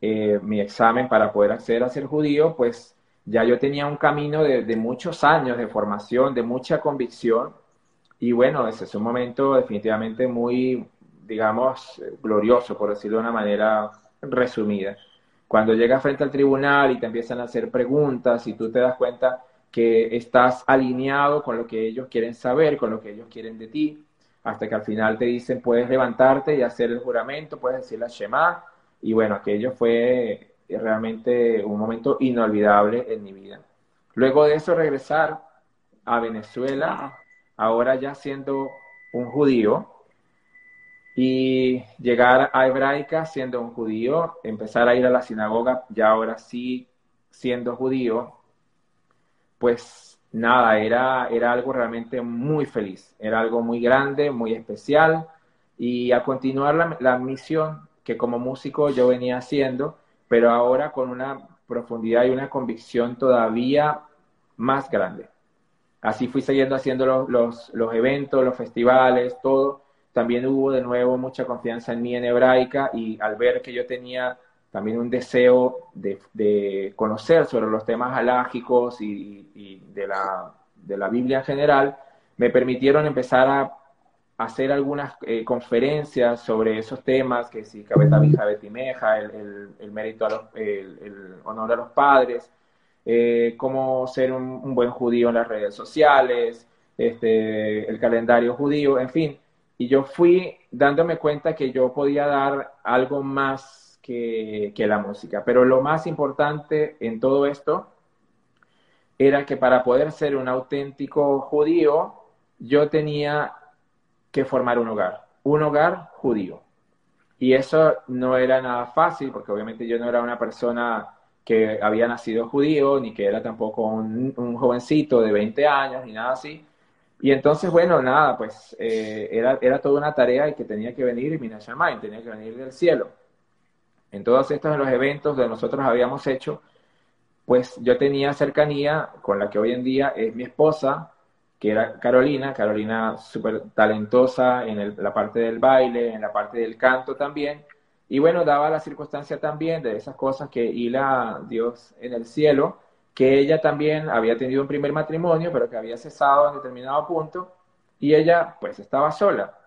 eh, mi examen para poder acceder a ser judío, pues ya yo tenía un camino de, muchos años de formación, de mucha convicción, y bueno, ese es un momento definitivamente muy, digamos, glorioso, por decirlo de una manera resumida. Cuando llegas frente al tribunal y te empiezan a hacer preguntas y tú te das cuenta que estás alineado con lo que ellos quieren saber, con lo que ellos quieren de ti, hasta que al final te dicen puedes levantarte y hacer el juramento, puedes decir la Shema, y bueno, aquello fue realmente un momento inolvidable en mi vida. Luego de eso regresar a Venezuela, ahora ya siendo un judío, y llegar a Hebraica siendo un judío, empezar a ir a la sinagoga, ya ahora sí siendo judío, pues nada, era, era algo realmente muy feliz, era algo muy grande, muy especial y a continuar la, la misión que como músico yo venía haciendo, pero ahora con una profundidad y una convicción todavía más grande. Así fui siguiendo haciendo los, los, los, eventos, los festivales, todo. También hubo de nuevo mucha confianza en mí en hebraica y al ver que yo tenía también un deseo de, de conocer sobre los temas halágicos y, de, la, de, la, Biblia en general, me permitieron empezar a hacer algunas eh, conferencias sobre esos temas, que si Cabeta Vija Betimeja, el, el, mérito, a los, el, el, honor a los padres, eh, cómo ser un, un, buen judío en las redes sociales, este, el calendario judío, en fin. Y yo fui dándome cuenta que yo podía dar algo más que, que la música. Pero lo más importante en todo esto era que para poder ser un auténtico judío, yo tenía que formar un hogar, un hogar judío. Y eso no era nada fácil, porque obviamente yo no era una persona que había nacido judío, ni que era tampoco un, un jovencito de 20 años, ni nada así. Y entonces, bueno, nada, pues eh, era, era toda una tarea y que tenía que venir y Shamayim, tenía que venir del cielo. En todos estos los eventos que nosotros habíamos hecho, pues yo tenía cercanía con la que hoy en día es mi esposa, que era Carolina, Carolina súper talentosa en la parte del baile, en la parte del canto también. Y bueno, daba la circunstancia también de esas cosas que hila Dios en el cielo, que ella también había tenido un primer matrimonio, pero que había cesado en determinado punto, y ella pues estaba sola,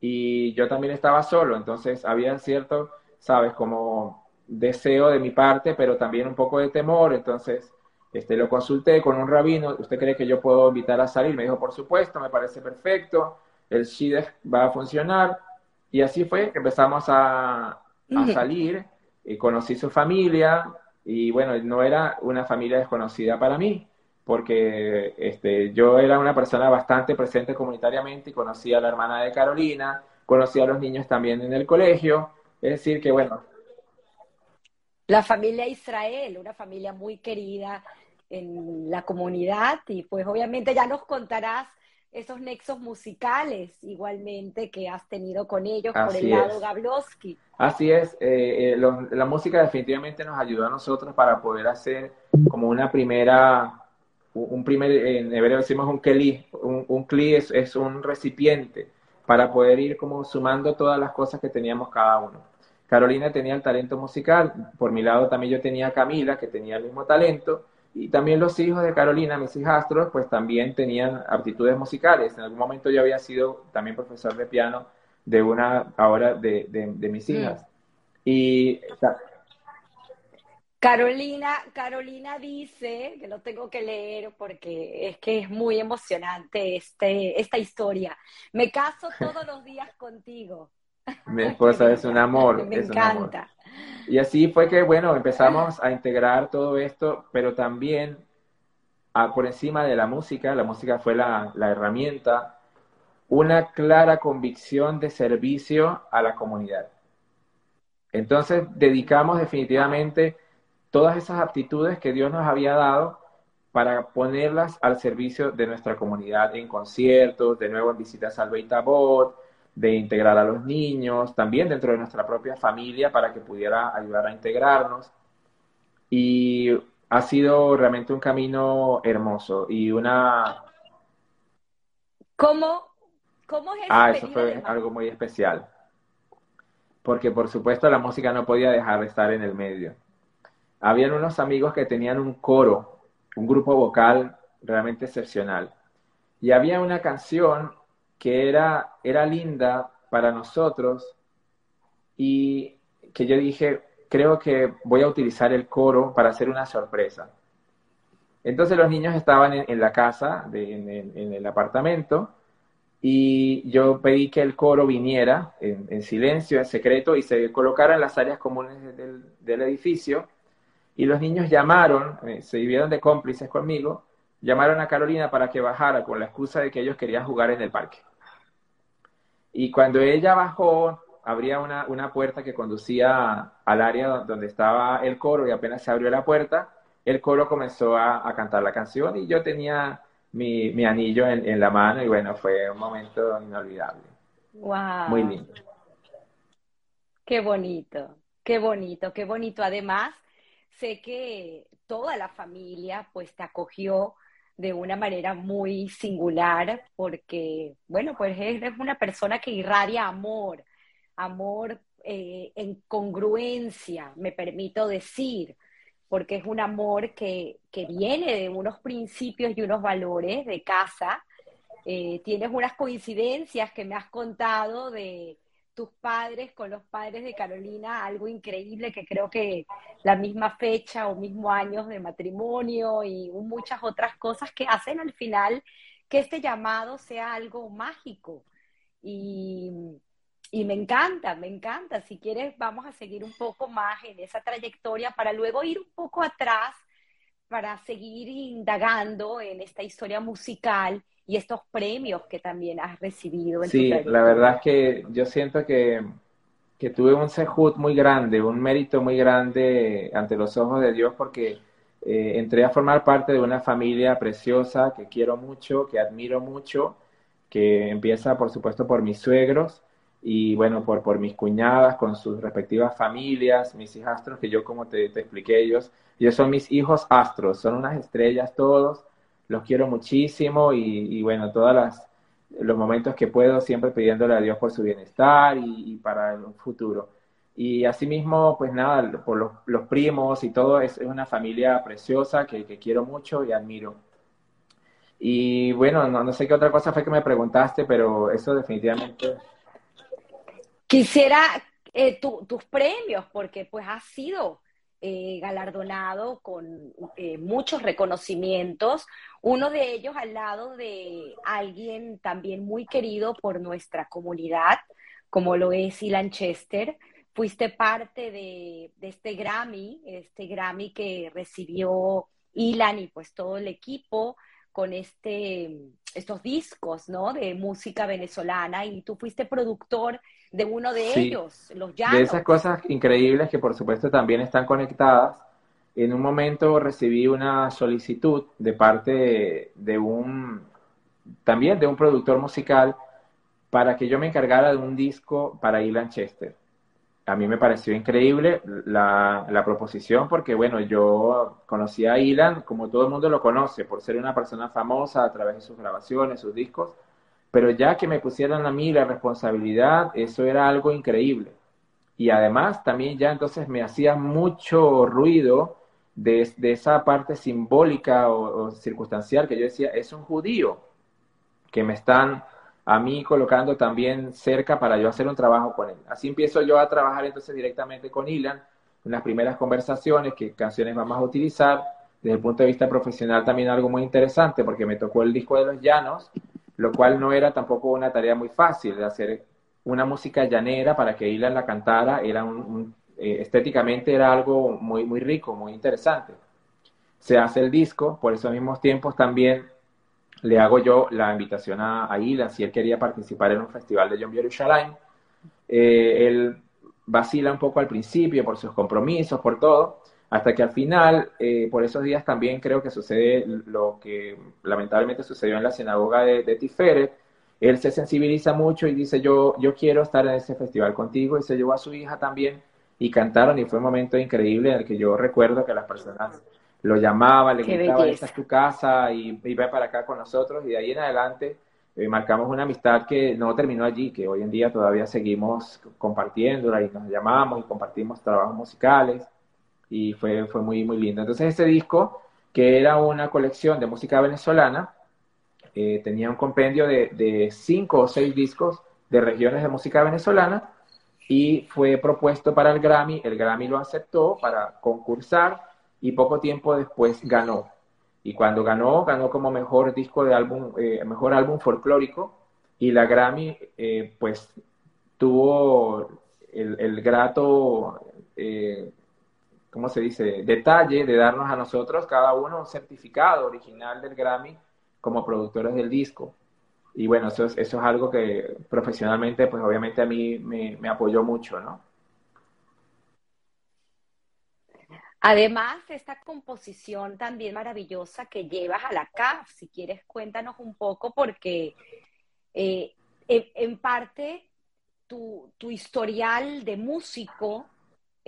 y yo también estaba solo, entonces había cierto, sabes, como deseo de mi parte, pero también un poco de temor, entonces este, lo consulté con un rabino, ¿usted cree que yo puedo invitar a salir? Me dijo, por supuesto, me parece perfecto, el Shidech va a funcionar. Y así fue que empezamos a, a salir, y conocí su familia, y bueno, no era una familia desconocida para mí, porque este, yo era una persona bastante presente comunitariamente y conocía a la hermana de Carolina, conocía a los niños también en el colegio, es decir, que bueno. La familia Israel, una familia muy querida, en la comunidad y pues obviamente ya nos contarás esos nexos musicales igualmente que has tenido con ellos Así por el lado. Gablowski. Así es, eh, eh, la música definitivamente nos ayudó a nosotros para poder hacer como una primera, un primer, en hebreo decimos un keli, un, un kli es, es un recipiente para poder ir como sumando todas las cosas que teníamos cada uno. Carolina tenía el talento musical, por mi lado también yo tenía a Camila, que tenía el mismo talento, y también los hijos de Carolina, mis hijastros, pues también tenían aptitudes musicales. En algún momento yo había sido también profesor de piano de una, ahora de, de, de mis mm. hijas. Y... Carolina, Carolina dice, que lo tengo que leer porque es que es muy emocionante este, esta historia. Me caso todos los días contigo. Mi esposa es un amor. Me encanta. Y así fue que, bueno, empezamos a integrar todo esto, pero también a, por encima de la música, la música fue la, la herramienta, una clara convicción de servicio a la comunidad. Entonces, dedicamos definitivamente todas esas aptitudes que Dios nos había dado para ponerlas al servicio de nuestra comunidad en conciertos, de nuevo en visitas al Beit Avot, de integrar a los niños, también dentro de nuestra propia familia para que pudiera ayudar a integrarnos. Y ha sido realmente un camino hermoso y una... ¿Cómo, cómo es Ah, eso fue algo muy especial. Porque por supuesto la música no podía dejar de estar en el medio. Habían unos amigos que tenían un coro, un grupo vocal realmente excepcional. Y había una canción que era, era linda para nosotros y que yo dije, creo que voy a utilizar el coro para hacer una sorpresa. Entonces los niños estaban en, la casa, en, el apartamento, y yo pedí que el coro viniera en, en, silencio, en secreto, y se colocara en las áreas comunes del, del edificio. Y los niños llamaron, eh, se vivieron de cómplices conmigo, llamaron a Carolina para que bajara con la excusa de que ellos querían jugar en el parque. Y cuando ella bajó, abría una, una puerta que conducía al área donde estaba el coro y apenas se abrió la puerta, el coro comenzó a, a, cantar la canción y yo tenía mi, mi anillo en, en, la mano y bueno, fue un momento inolvidable. Wow. Muy lindo. Qué bonito, qué bonito, qué bonito. Además, sé que toda la familia pues te acogió de una manera muy singular porque, bueno, pues eres una persona que irradia amor, amor eh, en congruencia, me permito decir, porque es un amor que, que, viene de unos principios y unos valores de casa. Eh, tienes unas coincidencias que me has contado de tus padres con los padres de Carolina, algo increíble que creo que la misma fecha o mismo años de matrimonio y muchas otras cosas que hacen al final que este llamado sea algo mágico. Y, y me encanta, me encanta. Si quieres, vamos a seguir un poco más en esa trayectoria para luego ir un poco atrás para seguir indagando en esta historia musical y estos premios que también has recibido. En sí, la verdad es que yo siento que, que tuve un sejud muy grande, un mérito muy grande ante los ojos de Dios porque eh, entré a formar parte de una familia preciosa que quiero mucho, que admiro mucho, que empieza por supuesto por mis suegros y bueno, por, por mis cuñadas con sus respectivas familias, mis hijastros, que yo como te, expliqué ellos, ellos son mis hijos astros, son unas estrellas todos, los quiero muchísimo y, bueno, todos los momentos que puedo siempre pidiéndole a Dios por su bienestar y, para el futuro. Y asimismo, pues nada, por los, primos y todo, es, una familia preciosa que, quiero mucho y admiro. Y bueno, no, sé qué otra cosa fue que me preguntaste, pero eso definitivamente... Quisiera eh, tus premios, porque pues has sido eh, galardonado con eh, muchos reconocimientos, uno de ellos al lado de alguien también muy querido por nuestra comunidad, como lo es Ilan Chester. Fuiste parte de, este Grammy, este Grammy que recibió Ilan y pues todo el equipo con este, estos discos, ¿no? De música venezolana y tú fuiste productor de uno de ellos, Los Llanos. De esas cosas increíbles que por supuesto también están conectadas. En un momento recibí una solicitud de parte de, un, también de un productor musical para que yo me encargara de un disco para Ilan Chester. A mí me pareció increíble la, la, proposición porque, bueno, yo conocí a Ilan, como todo el mundo lo conoce, por ser una persona famosa a través de sus grabaciones, sus discos, pero ya que me pusieran a mí la responsabilidad, eso era algo increíble. Y además también ya entonces me hacía mucho ruido de, esa parte simbólica o, circunstancial que yo decía, es un judío que me están a mí colocando también cerca para yo hacer un trabajo con él. Así empiezo yo a trabajar entonces directamente con Ilan, en las primeras conversaciones, qué canciones vamos a utilizar, desde el punto de vista profesional también algo muy interesante, porque me tocó el disco de los llanos, lo cual no era tampoco una tarea muy fácil de hacer una música llanera para que Ilan la cantara, era un, eh, estéticamente era algo muy, muy rico, muy interesante. Se hace el disco, por esos mismos tiempos también le hago yo la invitación a, Ilan si él quería participar en un festival de John Yerushalayim. Eh, él vacila un poco al principio por sus compromisos, por todo, hasta que al final, eh, por esos días también creo que sucede lo que lamentablemente sucedió en la sinagoga de, Tiferet. Él se sensibiliza mucho y dice, yo, yo quiero estar en ese festival contigo. Y se llevó a su hija también y cantaron y fue un momento increíble en el que yo recuerdo que las personas lo llamaban, le gritaban, esta es tu casa y, y ve para acá con nosotros. Y de ahí en adelante eh, marcamos una amistad que no terminó allí, que hoy en día todavía seguimos compartiéndola y nos llamamos y compartimos trabajos musicales y fue, fue muy, muy lindo. Entonces ese disco, que era una colección de música venezolana, eh, tenía un compendio de, de, cinco o seis discos de regiones de música venezolana y fue propuesto para el Grammy, el Grammy lo aceptó para concursar y poco tiempo después ganó. Y cuando ganó, ganó como mejor disco de álbum, eh, mejor álbum folclórico y la Grammy eh, pues tuvo el, el grato eh, ¿cómo se dice?, detalle de darnos a nosotros cada uno un certificado original del Grammy como productores del disco. Y bueno, eso es, algo que profesionalmente, pues obviamente a mí me, apoyó mucho, ¿no? Además, esta composición también maravillosa que llevas a la CAF, si quieres cuéntanos un poco porque eh, en, parte tu, historial de músico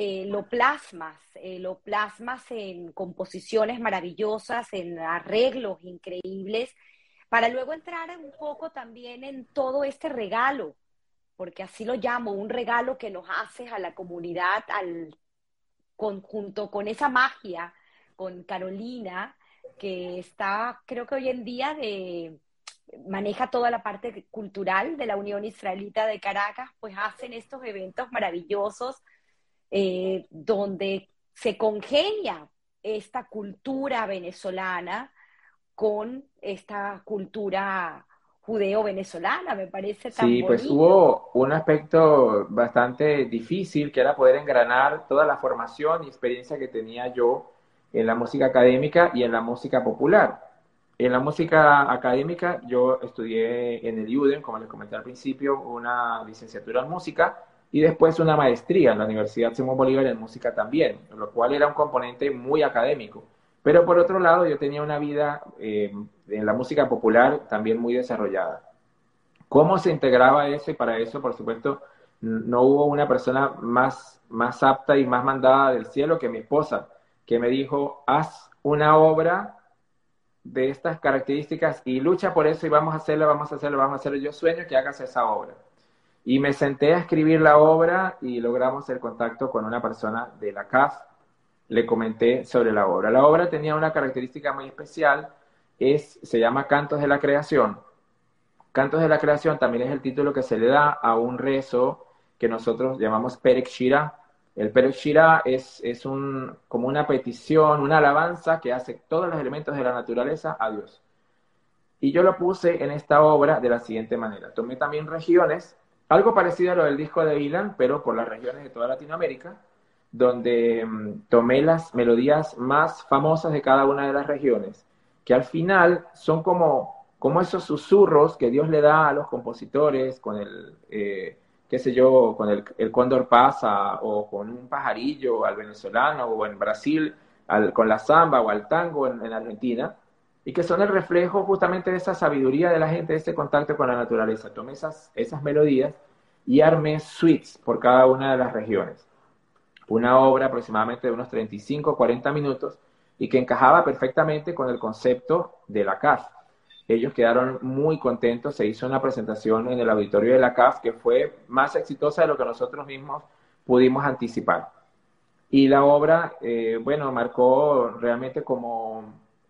eh, lo plasmas, eh, lo plasmas en composiciones maravillosas, en arreglos increíbles, para luego entrar un poco también en todo este regalo, porque así lo llamo, un regalo que nos haces a la comunidad, al junto con esa magia, con Carolina, que está, creo que hoy en día, maneja toda la parte cultural de la Unión Israelita de Caracas, pues hacen estos eventos maravillosos eh, donde se congenia esta cultura venezolana con esta cultura judeo-venezolana, me parece tan Sí, pues hubo un aspecto bastante difícil, que era poder engranar toda la formación y experiencia que tenía yo en la música académica y en la música popular. En la música académica yo estudié en el UDEM, como les comenté al principio, una licenciatura en música y después una maestría en la Universidad Simón Bolívar en música también, lo cual era un componente muy académico. Pero por otro lado, yo tenía una vida eh, en la música popular también muy desarrollada. ¿Cómo se integraba eso? Y para eso, por supuesto, no hubo una persona más, más apta y más mandada del cielo que mi esposa, que me dijo, haz una obra de estas características y lucha por eso y vamos a hacerla, vamos a hacerla, vamos a hacerla. Yo sueño que hagas esa obra. Y me senté a escribir la obra y logramos el contacto con una persona de la CAF le comenté sobre la obra. La obra tenía una característica muy especial, es, se llama Cantos de la Creación. Cantos de la Creación también es el título que se le da a un rezo que nosotros llamamos Perek Shira. El Perek Shira es, es un, como una petición, una alabanza que hace todos los elementos de la naturaleza a Dios. Y yo lo puse en esta obra de la siguiente manera. Tomé también regiones, algo parecido a lo del disco de Dylan, pero por las regiones de toda Latinoamérica donde mm, tomé las melodías más famosas de cada una de las regiones, que al final son como, como esos susurros que Dios le da a los compositores con el, eh, qué sé yo, con el, el, cóndor pasa o con un pajarillo al venezolano o en Brasil con la samba o al tango en Argentina, y que son el reflejo justamente de esa sabiduría de la gente, de ese contacto con la naturaleza. Tomé esas, esas melodías y armé suites por cada una de las regiones una obra aproximadamente de unos 35 40 minutos y que encajaba perfectamente con el concepto de la CAF. Ellos quedaron muy contentos, se hizo una presentación en el auditorio de la CAF que fue más exitosa de lo que nosotros mismos pudimos anticipar. Y la obra, eh, bueno, marcó realmente como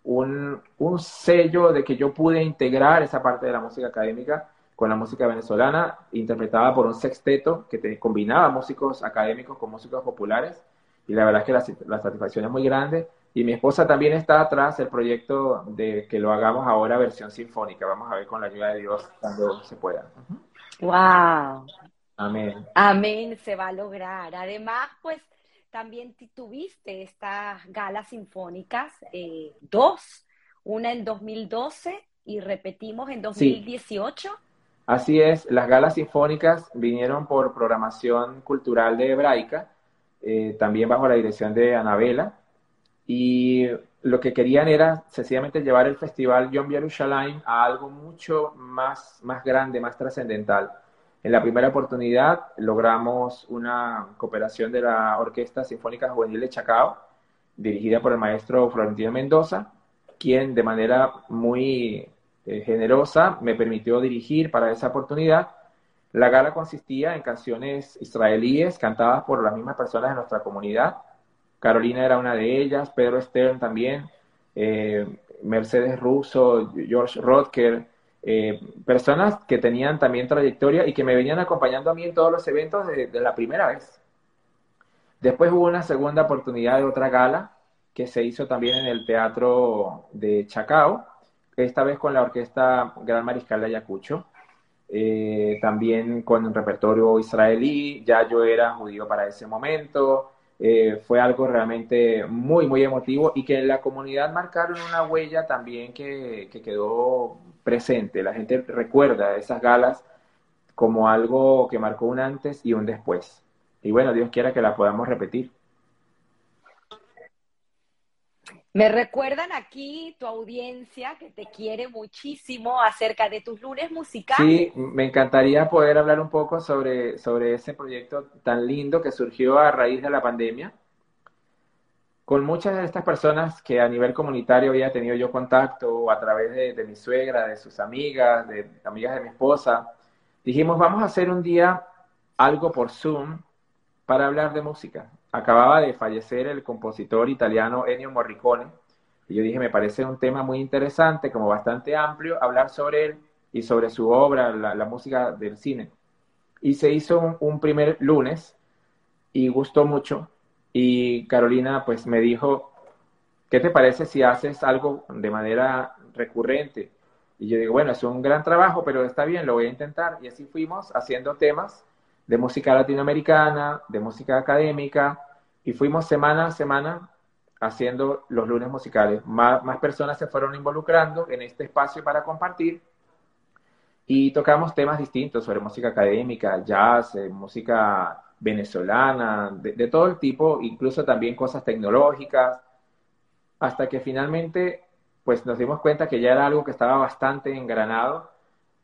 un, un sello de que yo pude integrar esa parte de la música académica con la música venezolana, interpretada por un sexteto que te combinaba músicos académicos con músicos populares. Y la verdad es que la, satisfacción es muy grande. Y mi esposa también está atrás del proyecto de que lo hagamos ahora versión sinfónica. Vamos a ver con la ayuda de Dios cuando se pueda. ¡Wow! Amén. Amén, se va a lograr. Además, pues también tuviste estas galas sinfónicas, eh, dos, una en 2012 y repetimos en 2018. Así es, las galas sinfónicas vinieron por programación cultural de Hebraica, eh, también bajo la dirección de Anabela, y lo que querían era sencillamente llevar el festival Yom Yerushalayim a algo mucho más, más grande, más trascendental. En la primera oportunidad logramos una cooperación de la Orquesta Sinfónica Juvenil de Chacao, dirigida por el maestro Florentino Mendoza, quien de manera muy eh, generosa me permitió dirigir para esa oportunidad. La gala consistía en canciones israelíes cantadas por las mismas personas de nuestra comunidad. Carolina era una de ellas, Pedro Stern también, eh, Mercedes Russo, George Rodker, eh, personas que tenían también trayectoria y que me venían acompañando a mí en todos los eventos de, la primera vez. Después hubo una segunda oportunidad de otra gala que se hizo también en el Teatro de Chacao, esta vez con la Orquesta Gran Mariscal de Ayacucho, eh, también con un repertorio israelí, ya yo era judío para ese momento, eh, fue algo realmente muy, muy emotivo y que en la comunidad marcaron una huella también que, que quedó presente, la gente recuerda esas galas como algo que marcó un antes y un después. Y bueno, Dios quiera que la podamos repetir. Me recuerdan aquí tu audiencia que te quiere muchísimo acerca de tus lunes musicales. Sí, me encantaría poder hablar un poco sobre, sobre ese proyecto tan lindo que surgió a raíz de la pandemia. Con muchas de estas personas que a nivel comunitario había tenido yo contacto a través de, de mi suegra, de sus amigas, de amigas de mi esposa, dijimos, vamos a hacer un día algo por Zoom para hablar de música acababa de fallecer el compositor italiano Ennio Morricone, y yo dije, me parece un tema muy interesante, como bastante amplio, hablar sobre él y sobre su obra, la, música del cine. Y se hizo un, primer lunes y gustó mucho. Y Carolina pues me dijo, ¿qué te parece si haces algo de manera recurrente? Y yo digo, bueno, es un gran trabajo, pero está bien, lo voy a intentar. Y así fuimos haciendo temas de música latinoamericana, de música académica, y fuimos semana a semana haciendo los lunes musicales. Más, personas se fueron involucrando en este espacio para compartir y tocamos temas distintos sobre música académica, jazz, eh, música venezolana, de, de, todo el tipo, incluso también cosas tecnológicas, hasta que finalmente pues nos dimos cuenta que ya era algo que estaba bastante engranado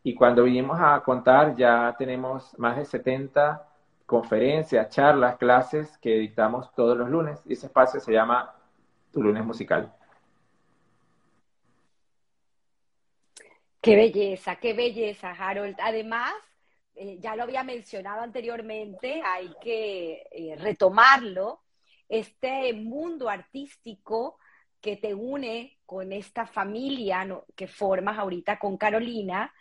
y cuando vinimos a contar ya tenemos más de 70 conferencias, charlas, clases que dictamos todos los lunes y ese espacio se llama Tu lunes musical. Qué belleza, qué belleza, Harold. Además, eh, ya lo había mencionado anteriormente, hay que eh, retomarlo, este mundo artístico que te une con esta familia que formas ahorita con Carolina,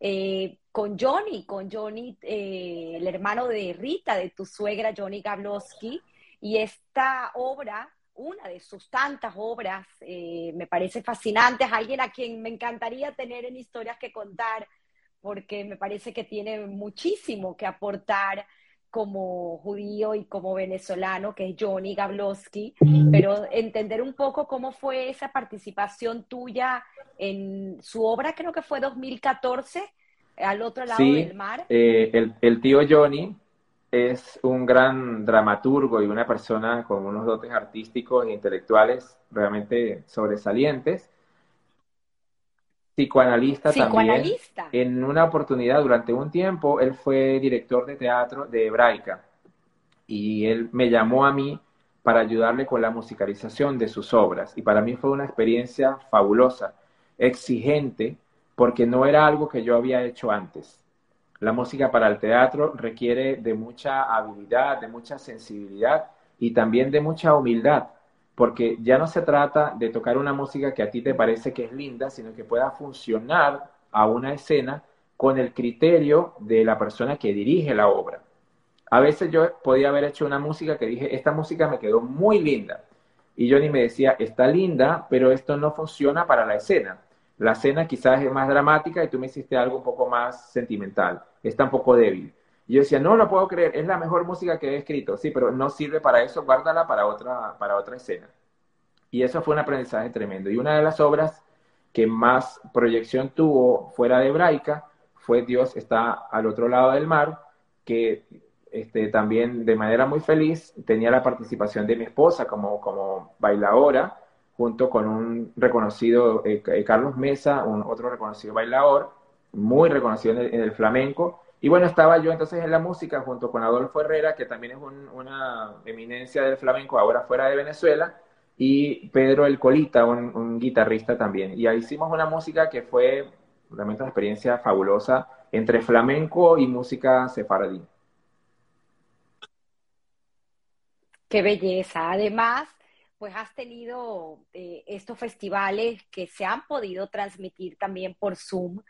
eh, con Johnny, con Johnny, eh, el hermano de Rita, de tu suegra Johnny Gablowski, y esta obra, una de sus tantas obras, eh, me parece fascinante, es alguien a quien me encantaría tener en historias que contar, porque me parece que tiene muchísimo que aportar como judío y como venezolano, que es Johnny Gablowski, pero entender un poco cómo fue esa participación tuya en su obra, creo que fue 2014, al otro lado del mar. Eh, el, el tío Johnny es un gran dramaturgo y una persona con unos dotes artísticos e intelectuales realmente sobresalientes psicoanalista, también. En una oportunidad, durante un tiempo, él fue director de teatro de Hebraica y él me llamó a mí para ayudarle con la musicalización de sus obras. Y para mí fue una experiencia fabulosa, exigente, porque no era algo que yo había hecho antes. La música para el teatro requiere de mucha habilidad, de mucha sensibilidad y también de mucha humildad porque ya no se trata de tocar una música que a ti te parece que es linda, sino que pueda funcionar a una escena con el criterio de la persona que dirige la obra. A veces yo podía haber hecho una música que dije, esta música me quedó muy linda. Y Johnny me decía, está linda, pero esto no funciona para la escena. La escena quizás es más dramática y tú me hiciste algo un poco más sentimental. Está un poco débil. Y yo decía, no lo puedo creer, es la mejor música que he escrito. Sí, pero no sirve para eso, guárdala para otra, para otra escena. Y eso fue un aprendizaje tremendo. Y una de las obras que más proyección tuvo fuera de hebraica fue Dios está al otro lado del mar, que este, también de manera muy feliz tenía la participación de mi esposa como, como bailadora, junto con un reconocido eh, Carlos Mesa, un otro reconocido bailador, muy reconocido en el flamenco, y bueno, estaba yo entonces en la música junto con Adolfo Herrera, que también es una eminencia del flamenco ahora fuera de Venezuela, y Pedro El Colita, un, guitarrista también. Y ahí hicimos una música que fue realmente una experiencia fabulosa entre flamenco y música sefaradí. Qué belleza. Además, pues has tenido eh, estos festivales que se han podido transmitir también por Zoom.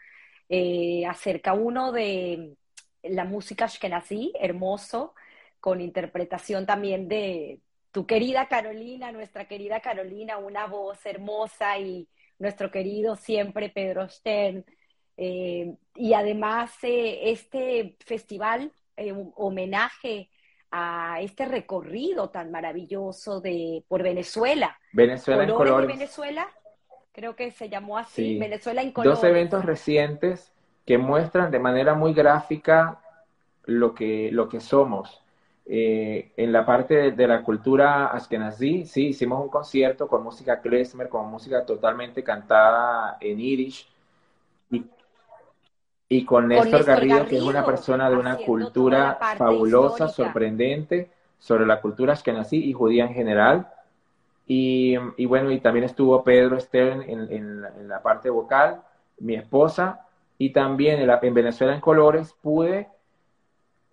Eh, acerca uno de la música ashkenazí, hermoso, con interpretación también de tu querida Carolina, nuestra querida Carolina, una voz hermosa y nuestro querido siempre Pedro Stern. Eh, y además eh, este festival, eh, homenaje a este recorrido tan maravilloso de por Venezuela. Venezuela en colores. de Venezuela, creo que se llamó así, Venezuela en colores. Dos eventos recientes que muestran de manera muy gráfica lo que, lo que somos. Eh, en la parte de, la cultura ashkenazí, sí, hicimos un concierto con música klezmer, con música totalmente cantada en irish, y, con Néstor, Garrido, que es una persona de una cultura fabulosa, sorprendente, sobre la cultura ashkenazí y judía en general. Y, bueno, y también estuvo Pedro Stern en, la, parte vocal, mi esposa, y también en Venezuela en Colores pude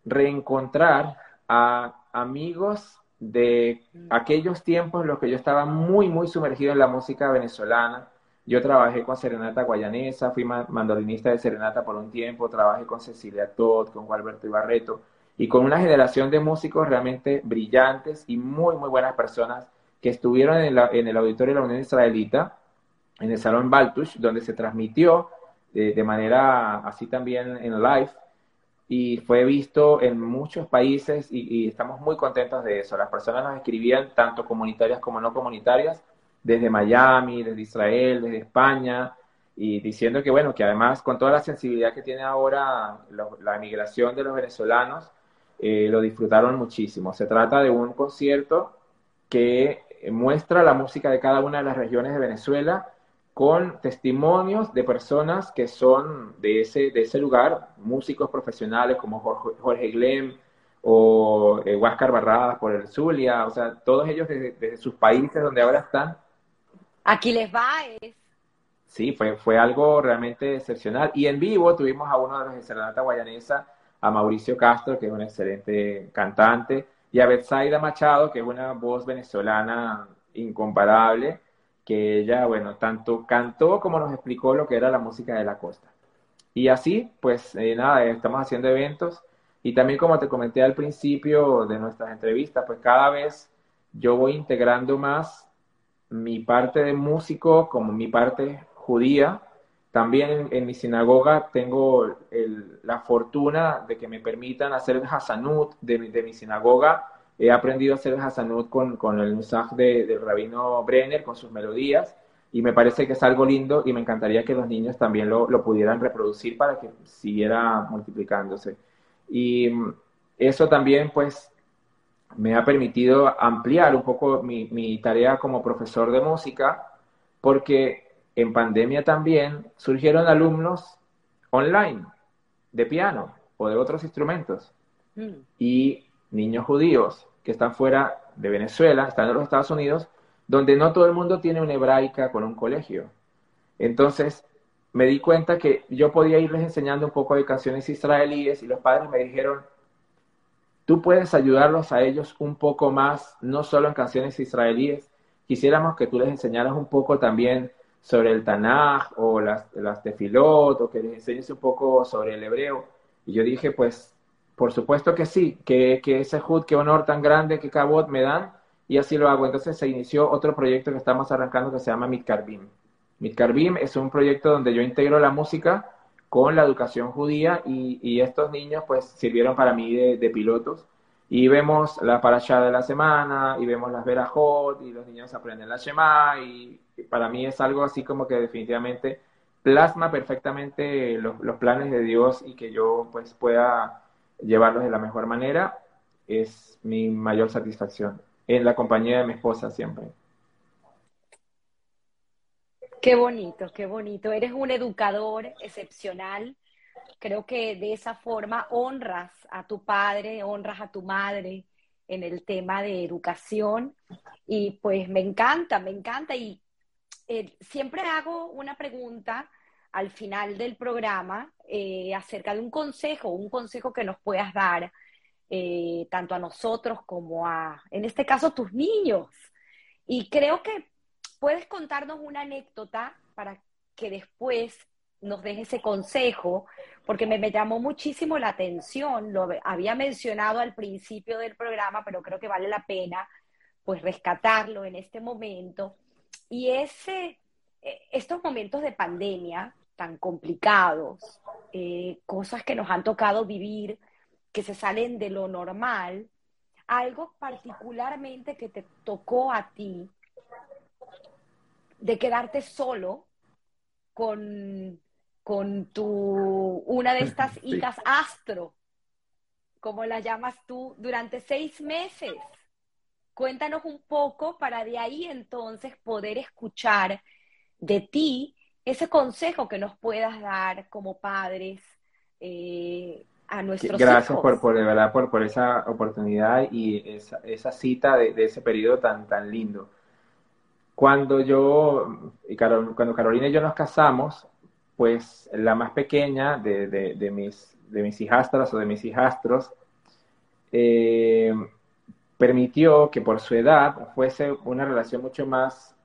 reencontrar a amigos de aquellos tiempos en los que yo estaba muy, muy sumergido en la música venezolana. Yo trabajé con Serenata Guayanesa, fui mandolinista de Serenata por un tiempo, trabajé con Cecilia Todd, con Gualberto Ibarreto y con una generación de músicos realmente brillantes y muy, muy buenas personas que estuvieron en, el auditorio de la Unión Israelita, en el Salón Baltush, donde se transmitió de manera así también en live y fue visto en muchos países y, estamos muy contentos de eso. Las personas nos escribían, tanto comunitarias como no comunitarias, desde Miami, desde Israel, desde España, y diciendo que, bueno, que además con toda la sensibilidad que tiene ahora la emigración de los venezolanos, eh, lo disfrutaron muchísimo. Se trata de un concierto que muestra la música de cada una de las regiones de Venezuela con testimonios de personas que son de ese, de ese lugar, músicos profesionales como Jorge, Jorge Glem o eh, Huáscar Barradas por el Zulia, o sea, todos ellos desde, sus países donde ahora están. Aquí les va. Sí, fue, fue algo realmente excepcional. Y en vivo tuvimos a uno de los de Serenata Guayanesa, a Mauricio Castro, que es un excelente cantante, y a Betsaida Machado, que es una voz venezolana incomparable que ella, bueno, tanto cantó como nos explicó lo que era la música de la costa. Y así, pues eh, nada, estamos haciendo eventos y también como te comenté al principio de nuestras entrevistas, pues cada vez yo voy integrando más mi parte de músico como mi parte judía. También en, mi sinagoga tengo la fortuna de que me permitan hacer el Hasanut de, de mi sinagoga He aprendido a hacer el Hasanut con, con el de, del rabino Brenner, con sus melodías, y me parece que es algo lindo y me encantaría que los niños también lo, lo pudieran reproducir para que siguiera multiplicándose. Y mm, eso también, pues, me ha permitido ampliar un poco mi, mi tarea como profesor de música, porque en pandemia también surgieron alumnos online de piano o de otros instrumentos. Mm. Y niños judíos que están fuera de Venezuela, están en los Estados Unidos, donde no todo el mundo tiene una hebraica con un colegio. Entonces, me di cuenta que yo podía irles enseñando un poco de canciones israelíes y los padres me dijeron, tú puedes ayudarlos a ellos un poco más, no solo en canciones israelíes, quisiéramos que tú les enseñaras un poco también sobre el Tanaj o las, las tefilot o que les enseñes un poco sobre el hebreo. Y yo dije, pues por supuesto que sí, que, que ese HUD, qué honor tan grande que Cabot me dan, y así lo hago. Entonces se inició otro proyecto que estamos arrancando que se llama Mitkarbim. Mitkarbim es un proyecto donde yo integro la música con la educación judía y, y estos niños pues sirvieron para mí de, de, pilotos. Y vemos la parashá de la semana, y vemos las verajot, y los niños aprenden la Shema, y para mí es algo así como que definitivamente plasma perfectamente los, los planes de Dios y que yo pues pueda llevarlos de la mejor manera es mi mayor satisfacción, en la compañía de mi esposa siempre. Qué bonito, qué bonito. Eres un educador excepcional. Creo que de esa forma honras a tu padre, honras a tu madre en el tema de educación. Y pues me encanta, me encanta. Y eh, siempre hago una pregunta al final del programa eh, acerca de un consejo, un consejo que nos puedas dar eh, tanto a nosotros como a, en este caso, tus niños. Y creo que puedes contarnos una anécdota para que después nos des ese consejo, porque me, me, llamó muchísimo la atención, lo había mencionado al principio del programa, pero creo que vale la pena pues rescatarlo en este momento. Y ese, eh, estos momentos de pandemia tan complicados, eh, cosas que nos han tocado vivir, que se salen de lo normal, algo particularmente que te tocó a ti de quedarte solo con, con tu, una de estas hijas astro. como las llamas tú, durante seis meses. Cuéntanos un poco para de ahí entonces poder escuchar de ti ese consejo que nos puedas dar como padres eh, a nuestros Gracias hijos. por, por, de verdad, por, por esa oportunidad y esa, esa cita de, de, ese periodo tan, tan lindo. Cuando yo, y Carol, cuando Carolina y yo nos casamos, pues la más pequeña de, de, de mis, de mis hijastras o de mis hijastros, eh, permitió que por su edad fuese una relación mucho más,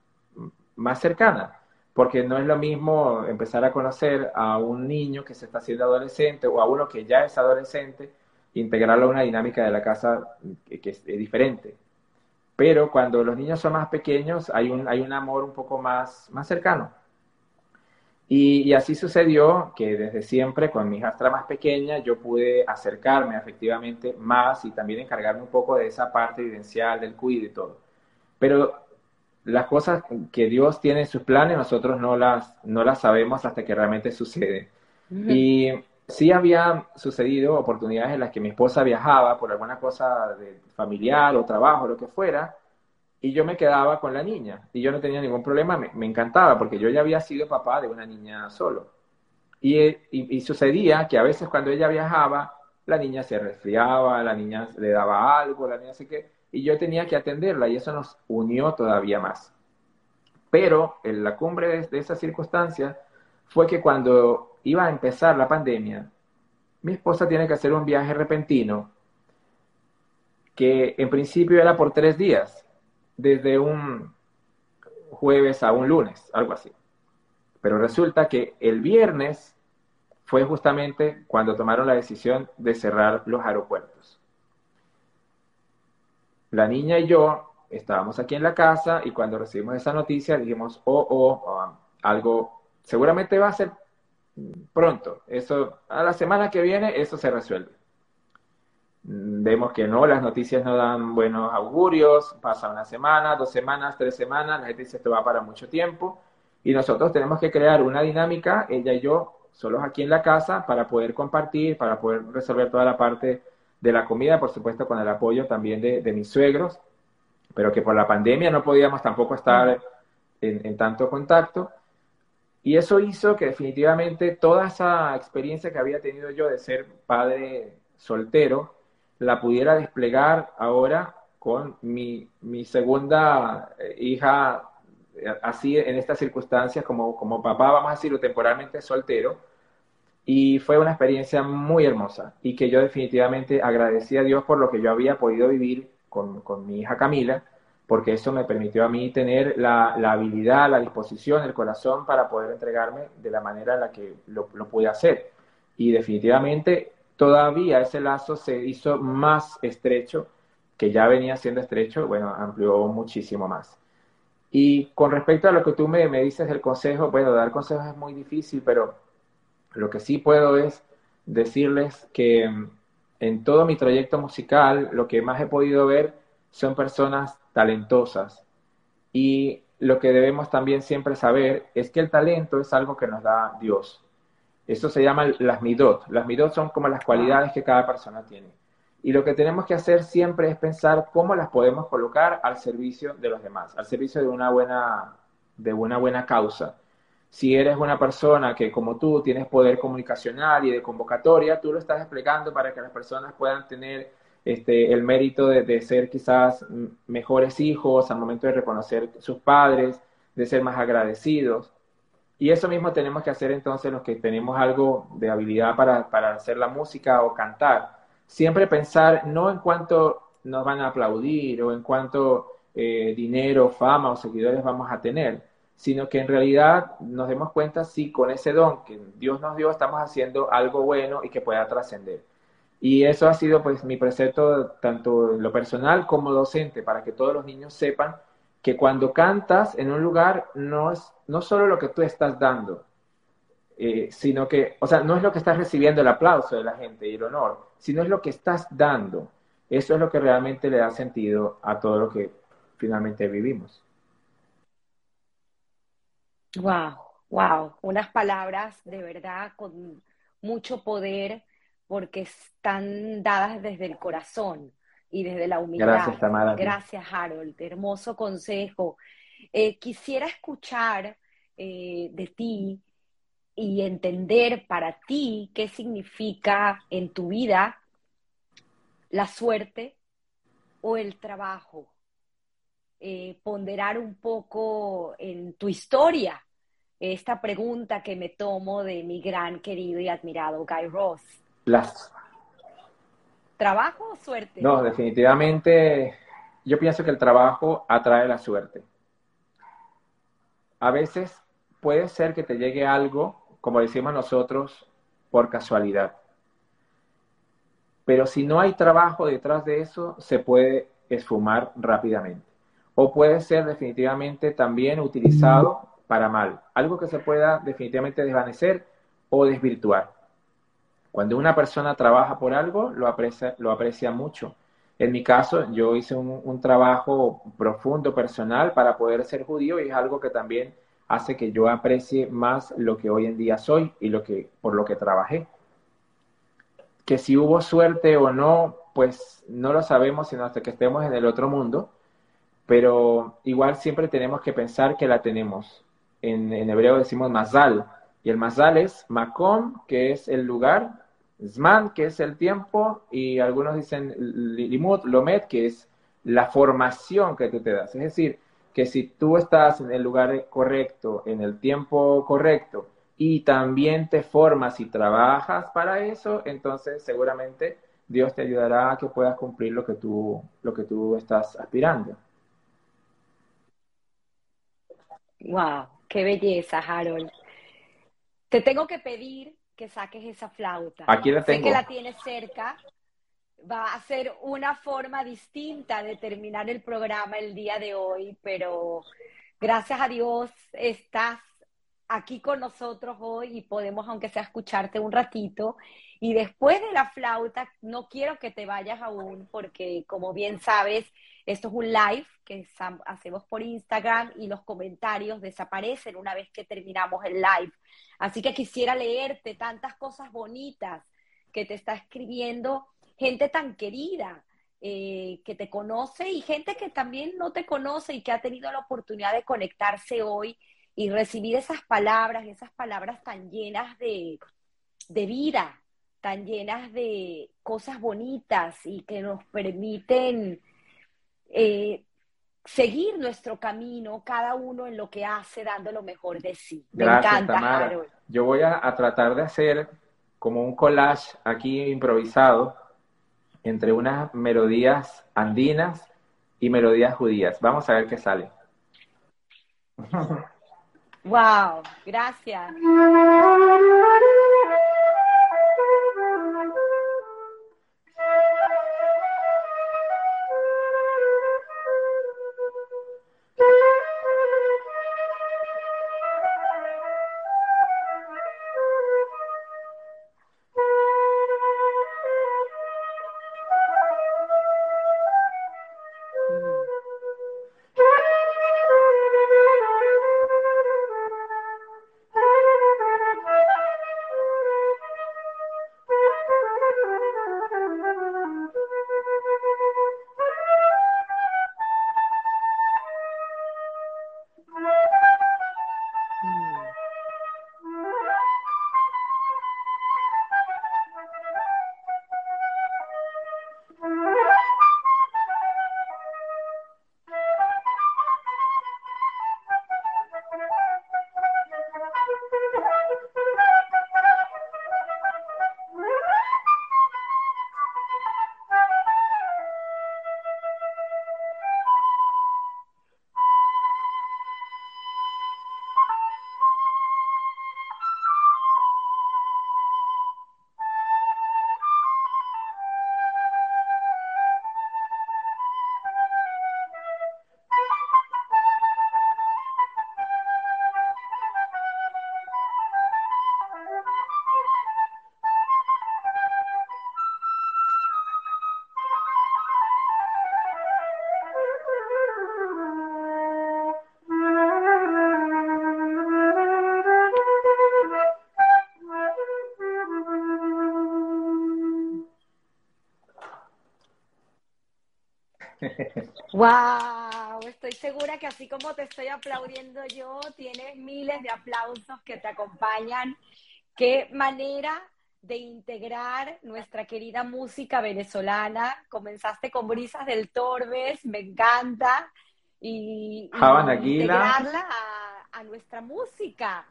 más cercana, porque no es lo mismo empezar a conocer a un niño que se está haciendo adolescente o a uno que ya es adolescente, integrarlo a una dinámica de la casa que, que es, diferente. Pero cuando los niños son más pequeños hay un, hay un amor un poco más, más cercano. Y, así sucedió que desde siempre con mi hijastra más pequeña yo pude acercarme efectivamente más y también encargarme un poco de esa parte vivencial, del cuidado y todo. Pero las cosas que Dios tiene en sus planes nosotros no las, no las sabemos hasta que realmente sucede. Uh -huh. Y sí había sucedido oportunidades en las que mi esposa viajaba por alguna cosa de familiar o trabajo, lo que fuera, y yo me quedaba con la niña y yo no tenía ningún problema, me, me encantaba porque yo ya había sido papá de una niña solo. Y, y, y, sucedía que a veces cuando ella viajaba, la niña se resfriaba, la niña le daba algo, la niña sé qué, y yo tenía que atenderla y eso nos unió todavía más. Pero en la cumbre de, de esa circunstancia fue que cuando iba a empezar la pandemia, mi esposa tiene que hacer un viaje repentino que en principio era por tres días desde un jueves a un lunes, algo así. Pero resulta que el viernes fue justamente cuando tomaron la decisión de cerrar los aeropuertos. La niña y yo estábamos aquí en la casa y cuando recibimos esa noticia dijimos, oh, oh, oh algo seguramente va a ser pronto. Eso, a la semana que viene, eso se resuelve vemos que no, las noticias no dan buenos augurios, pasa una semana, dos semanas, tres semanas, la gente dice esto va para mucho tiempo y nosotros tenemos que crear una dinámica, ella y yo, solos aquí en la casa, para poder compartir, para poder resolver toda la parte de la comida, por supuesto con el apoyo también de, mis suegros, pero que por la pandemia no podíamos tampoco estar en, en tanto contacto. Y eso hizo que definitivamente toda esa experiencia que había tenido yo de ser padre soltero, la pudiera desplegar ahora con mi, mi segunda hija, así en estas circunstancias, como, como papá, vamos a decirlo, temporalmente soltero. Y fue una experiencia muy hermosa y que yo definitivamente agradecí a Dios por lo que yo había podido vivir con, con mi hija Camila, porque eso me permitió a mí tener la, la, habilidad, la disposición, el corazón para poder entregarme de la manera en la que lo, lo pude hacer. Y definitivamente todavía ese lazo se hizo más estrecho, que ya venía siendo estrecho, bueno, amplió muchísimo más. Y con respecto a lo que tú me, me dices del consejo, bueno, dar consejos es muy difícil, pero lo que sí puedo es decirles que en todo mi trayecto musical, lo que más he podido ver son personas talentosas. Y lo que debemos también siempre saber es que el talento es algo que nos da Dios. Eso se llama las midot. Las midot son como las cualidades que cada persona tiene. Y lo que tenemos que hacer siempre es pensar cómo las podemos colocar al servicio de los demás, al servicio de una buena, de una buena causa. Si eres una persona que como tú tienes poder comunicacional y de convocatoria, tú lo estás desplegando para que las personas puedan tener este, el mérito de, ser quizás mejores hijos al momento de reconocer sus padres, de ser más agradecidos. Y eso mismo tenemos que hacer entonces los que tenemos algo de habilidad para, para hacer la música o cantar. Siempre pensar no en cuánto nos van a aplaudir o en cuánto eh, dinero, fama o seguidores vamos a tener, sino que en realidad nos demos cuenta si con ese don que Dios nos dio estamos haciendo algo bueno y que pueda trascender. Y eso ha sido pues mi precepto tanto en lo personal como docente, para que todos los niños sepan que cuando cantas en un lugar no es no solo lo que tú estás dando, eh, sino que, o sea, no es lo que estás recibiendo el aplauso de la gente y el honor, sino es lo que estás dando. Eso es lo que realmente le da sentido a todo lo que finalmente vivimos. Wow, wow, unas palabras de verdad con mucho poder, porque están dadas desde el corazón y desde la humildad. Gracias, Tamara. Gracias, Harold. Hermoso consejo. Eh, quisiera escuchar eh, de ti y entender para ti qué significa en tu vida la suerte o el trabajo. Eh, ponderar un poco en tu historia esta pregunta que me tomo de mi gran querido y admirado Guy Ross. Las... ¿Trabajo o suerte? No, definitivamente yo pienso que el trabajo atrae la suerte. A veces puede ser que te llegue algo, como decimos nosotros, por casualidad. Pero si no hay trabajo detrás de eso, se puede esfumar rápidamente. O puede ser definitivamente también utilizado para mal. Algo que se pueda definitivamente desvanecer o desvirtuar. Cuando una persona trabaja por algo, lo aprecia, lo aprecia mucho. En mi caso, yo hice un, un, trabajo profundo, personal, para poder ser judío y es algo que también hace que yo aprecie más lo que hoy en día soy y lo que, por lo que trabajé. Que si hubo suerte o no, pues no lo sabemos sino hasta que estemos en el otro mundo, pero igual siempre tenemos que pensar que la tenemos. En, hebreo decimos mazal, y el mazal es makom, que es el lugar, zman, que es el tiempo, y algunos dicen limut, lomet, que es la formación que tú te das. Es decir, que si tú estás en el lugar correcto, en el tiempo correcto, y también te formas y trabajas para eso, entonces seguramente Dios te ayudará a que puedas cumplir lo que tú, lo que tú estás aspirando. Wow, qué belleza, Harold. Te tengo que pedir que saques esa flauta. Aquí la tengo. Sé que la tienes cerca. Va a ser una forma distinta de terminar el programa el día de hoy, pero gracias a Dios estás aquí con nosotros hoy y podemos, aunque sea, escucharte un ratito. Y después de la flauta, no quiero que te vayas aún, porque como bien sabes, esto es un live que hacemos por Instagram y los comentarios desaparecen una vez que terminamos el live. Así que quisiera leerte tantas cosas bonitas que te está escribiendo gente tan querida. Eh, que te conoce y gente que también no te conoce y que ha tenido la oportunidad de conectarse hoy y recibir esas palabras, esas palabras tan llenas de, de vida, tan llenas de cosas bonitas y que nos permiten eh, seguir nuestro camino, cada uno en lo que hace, dando lo mejor de sí. Me Gracias, encanta, Tamara. Harold. Yo voy a, a, tratar de hacer como un collage aquí improvisado entre unas melodías andinas y melodías judías. Vamos a ver qué sale. Wow, gracias. ¡Wow! Estoy segura que así como te estoy aplaudiendo yo, tienes miles de aplausos que te acompañan. Qué manera de integrar nuestra querida música venezolana. Comenzaste con Brisas del Torbes, me encanta. Y, integrarla a nuestra música.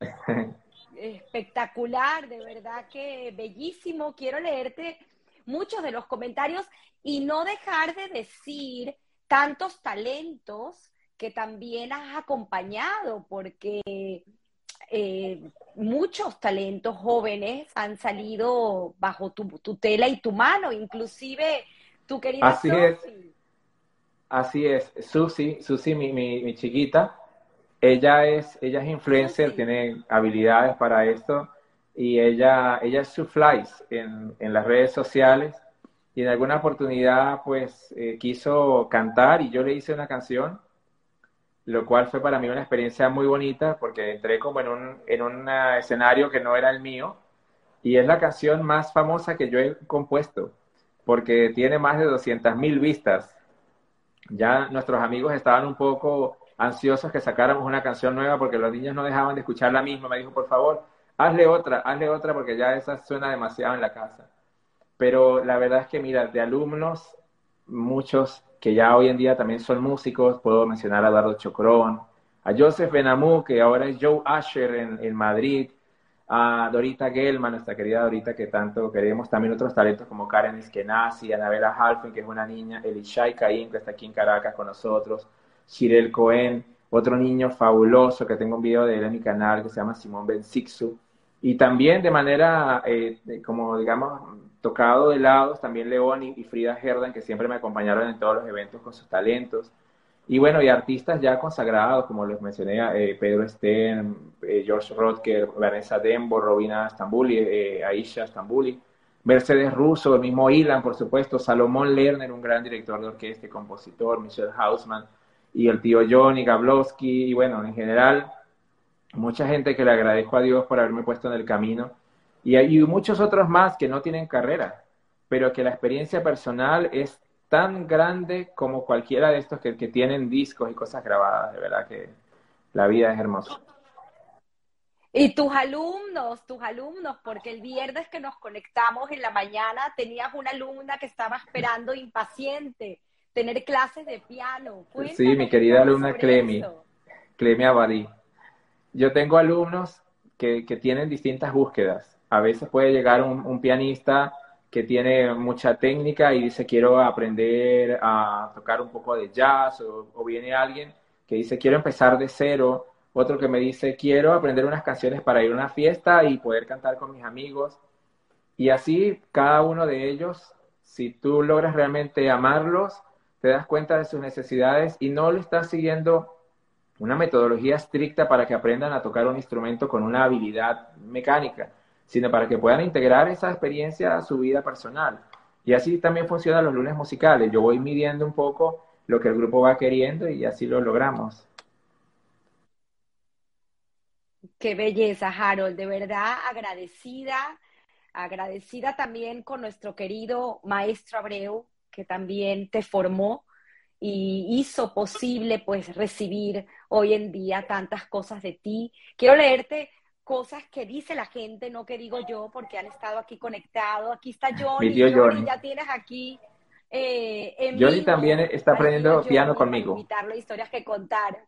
Espectacular, de verdad que bellísimo. Quiero leerte muchos de los comentarios y no dejar de decir tantos talentos que también has acompañado, porque eh, muchos talentos jóvenes han salido bajo tu tutela y tu mano, inclusive tu querida Así es. Así es, Susi, Susi, mi, mi, chiquita, ella es, ella es influencer, tiene habilidades para esto y ella, ella es su flies en, en las redes sociales y en alguna oportunidad pues eh, quiso cantar y yo le hice una canción, lo cual fue para mí una experiencia muy bonita porque entré como en un, en un escenario que no era el mío y es la canción más famosa que yo he compuesto porque tiene más de 200 mil vistas. Ya nuestros amigos estaban un poco ansiosos que sacáramos una canción nueva porque los niños no dejaban de escuchar la misma. Me dijo, por favor, hazle otra, hazle otra porque ya esa suena demasiado en la casa. Pero la verdad es que, mira, de alumnos, muchos que ya hoy en día también son músicos, puedo mencionar a Eduardo Chocrón, a Joseph Benamú, que ahora es Joe Asher en, Madrid, a Dorita Gelman, nuestra querida Dorita que tanto queremos, también otros talentos como Karen Eskenazi, Anabela Halfen, que es una niña, Elishai Caín, que está aquí en Caracas con nosotros, Shirel Cohen, otro niño fabuloso que tengo un video de él en mi canal que se llama Simón Ben Sixu, y también de manera, eh, como digamos, tocado de lados, también León y, Frida Herdan, que siempre me acompañaron en todos los eventos con sus talentos. Y bueno, y artistas ya consagrados, como les mencioné, eh, Pedro Sten, eh, George Rodker, Vanessa Dembo, Robina Stambuli, eh, Aisha Stambuli, Mercedes Russo, el mismo Ilan, por supuesto, Salomón Lerner, un gran director de orquesta y compositor, Michelle Hausman, y el tío Johnny Gablowski, y bueno, en general, mucha gente que le agradezco a Dios por haberme puesto en el camino y hay muchos otros más que no tienen carrera, pero que la experiencia personal es tan grande como cualquiera de estos que, tienen discos y cosas grabadas. De verdad que la vida es hermosa. Y tus alumnos, tus alumnos, porque el viernes que nos conectamos en la mañana tenías una alumna que estaba esperando impaciente tener clases de piano. sí, mi querida alumna Clemi, Clemi Abadí. Yo tengo alumnos que, que tienen distintas búsquedas a veces puede llegar un, pianista que tiene mucha técnica y dice quiero aprender a tocar un poco de jazz o, viene alguien que dice quiero empezar de cero, otro que me dice quiero aprender unas canciones para ir a una fiesta y poder cantar con mis amigos. Y así cada uno de ellos, si tú logras realmente amarlos, te das cuenta de sus necesidades y no le estás siguiendo una metodología estricta para que aprendan a tocar un instrumento con una habilidad mecánica, sino para que puedan integrar esa experiencia a su vida personal. Y así también funcionan los lunes musicales. Yo voy midiendo un poco lo que el grupo va queriendo y así lo logramos. Qué belleza, Harold. De verdad agradecida, agradecida también con nuestro querido maestro Abreu, que también te formó y hizo posible pues recibir hoy en día tantas cosas de ti. Quiero leerte cosas que dice la gente, no que digo yo, porque han estado aquí conectados. Aquí está Johnny, Mi tío Johnny, ya tienes aquí. Eh, Johnny también está aprendiendo piano conmigo. Invitarlo historias que contar.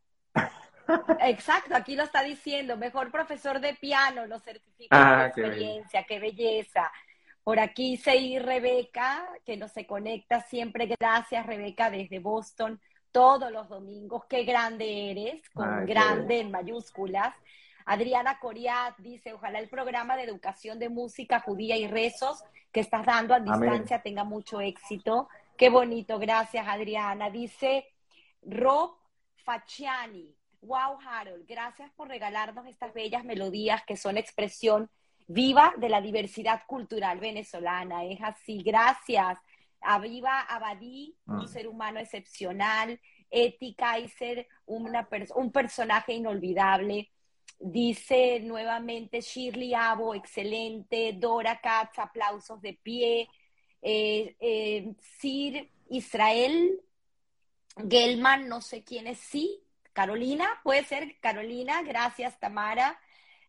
Exacto, aquí lo está diciendo, mejor profesor de piano, lo certifica ah, experiencia, qué, belleza. Por aquí Sei Rebeca, que nos se conecta siempre. Gracias, Rebeca, desde Boston, todos los domingos. Qué grande eres, con grande en mayúsculas. Adriana Coriat dice, ojalá el programa de educación de música judía y rezos que estás dando a distancia tenga mucho éxito. Qué bonito, gracias Adriana. Dice Rob Facciani, wow Harold, gracias por regalarnos estas bellas melodías que son expresión viva de la diversidad cultural venezolana. Es así, gracias. A Viva Abadí, un ah. ser humano excepcional, Eti Kaiser, una un personaje inolvidable. Dice nuevamente Shirley Abo, excelente. Dora Katz, aplausos de pie. Eh, eh, Sir Israel Gelman, no sé quién es, sí. Carolina, puede ser Carolina, gracias Tamara.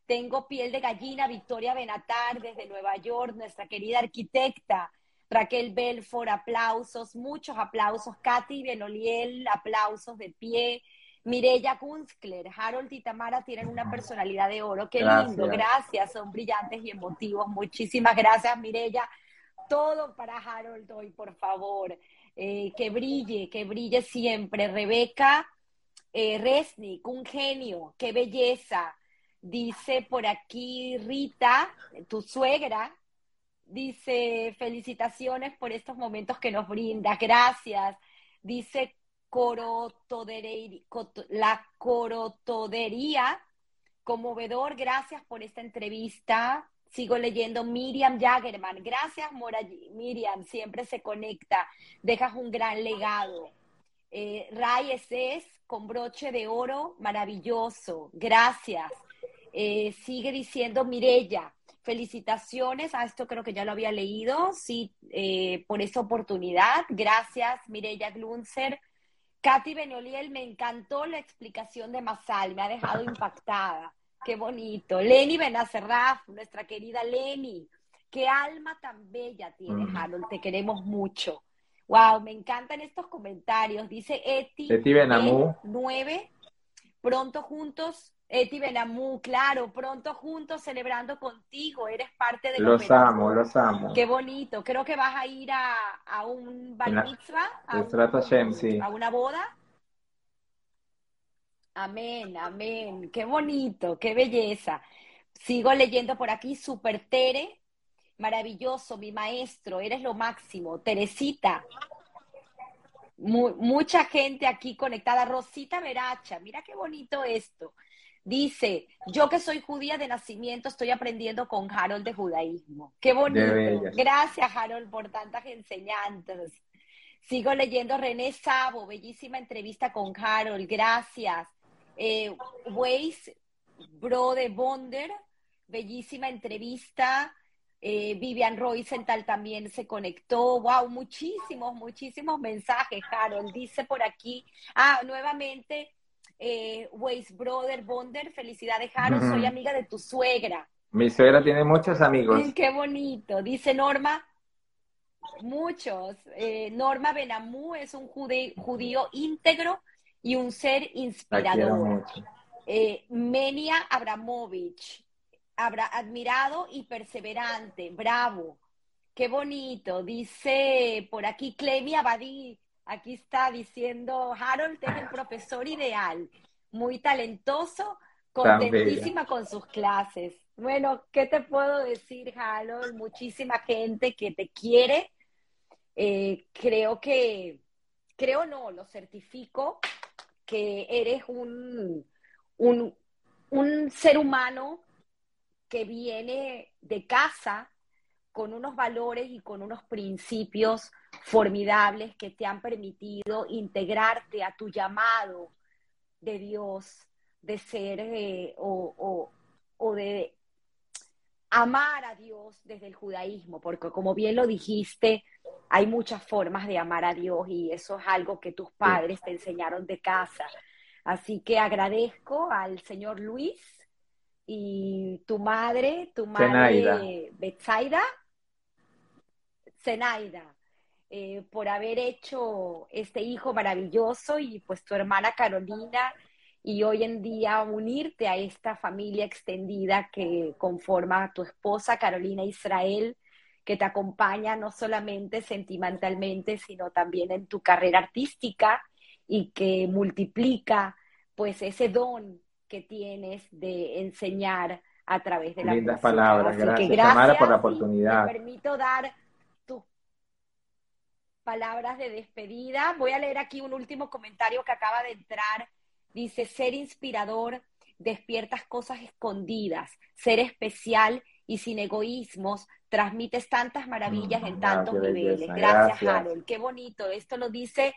Tengo piel de gallina, Victoria Benatar desde Nueva York, nuestra querida arquitecta. Raquel Belfort, aplausos, muchos aplausos. Katy Benoliel, aplausos de pie. Mirella Kunstler, Harold y Tamara tienen una personalidad de oro. Qué lindo, gracias, son brillantes y emotivos. Muchísimas gracias, Mirella. Todo para Harold hoy, por favor. Eh, que brille, que brille siempre. Rebeca eh, Resnick, un genio, qué belleza. Dice por aquí Rita, tu suegra, dice felicitaciones por estos momentos que nos brinda, gracias. Dice la corotodería, conmovedor, gracias por esta entrevista. Sigo leyendo Miriam Jagerman. Gracias, Miriam, siempre se conecta. Dejas un gran legado. Eh, Ray es con broche de oro, maravilloso. Gracias. Eh, sigue diciendo Mirella. Felicitaciones, a esto creo que ya lo había leído, sí, eh, por esa oportunidad. Gracias, Mirella Glunzer. Katy Benoliel, me encantó la explicación de Masal, me ha dejado impactada. Qué bonito. Lenny Benacerraf, nuestra querida Lenny. Qué alma tan bella tiene, mm. Harold. Te queremos mucho. Wow, me encantan estos comentarios. Dice Eti. Eti Benamú. Nueve. Pronto juntos. Eti Benamú, claro, pronto juntos celebrando contigo. Eres parte de los. Los amo, los amo. Qué bonito. Creo que vas a ir a, a un bar mitzvah. A, a una boda. Amén, amén. Qué bonito, qué belleza. Sigo leyendo por aquí, Super Tere, maravilloso, mi maestro, eres lo máximo. Teresita, mucha gente aquí conectada. Rosita Veracha, mira qué bonito esto. Dice, yo que soy judía de nacimiento, estoy aprendiendo con Harold de judaísmo. Qué bonito. Gracias, Harold, por tantas enseñanzas. Sigo leyendo René Sabo, bellísima entrevista con Harold. Gracias eh, Waze, Bro de Bonder, bellísima entrevista. Eh, Vivian Roycental también se conectó. Wow, muchísimos, muchísimos mensajes, Harold. Dice por aquí, ah, nuevamente, eh, Waze Brother Bonder, felicidades, Harold. Soy amiga de tu suegra. Mi suegra tiene muchos amigos. Qué bonito. Dice Norma, muchos. Eh, Norma Benamú es un judío íntegro y un ser inspirador. Eh, Menia Abramovich, admirado y perseverante, bravo. Qué bonito. Dice por aquí Clemi Abadí, aquí está diciendo, Harold es el profesor ideal, muy talentoso, contentísima con sus clases. Bueno, ¿qué te puedo decir, Harold? Muchísima gente que te quiere. Eh, creo que, creo no, lo certifico, que eres un, un, ser humano que viene de casa con unos valores y con unos principios formidables que te han permitido integrarte a tu llamado de Dios, de ser eh, o, o, de amar a Dios desde el judaísmo, porque como bien lo dijiste, hay muchas formas de amar a Dios y eso es algo que tus padres te enseñaron de casa. Así que agradezco al señor Luis y tu madre, tu madre Betsaida, Zenaida, eh, por haber hecho este hijo maravilloso y pues tu hermana Carolina y hoy en día unirte a esta familia extendida que conforma tu esposa Carolina Israel que te acompaña no solamente sentimentalmente, sino también en tu carrera artística y que multiplica pues ese don que tienes de enseñar a través de la Lindas palabras, gracias, gracias por la oportunidad. Me permito dar palabras de despedida. Voy a leer aquí un último comentario que acaba de entrar. Dice, ser inspirador, despiertas cosas escondidas, ser especial y sin egoísmos, transmites tantas maravillas en mm, tantos niveles. Gracias, Harold. Qué bonito. Esto lo dice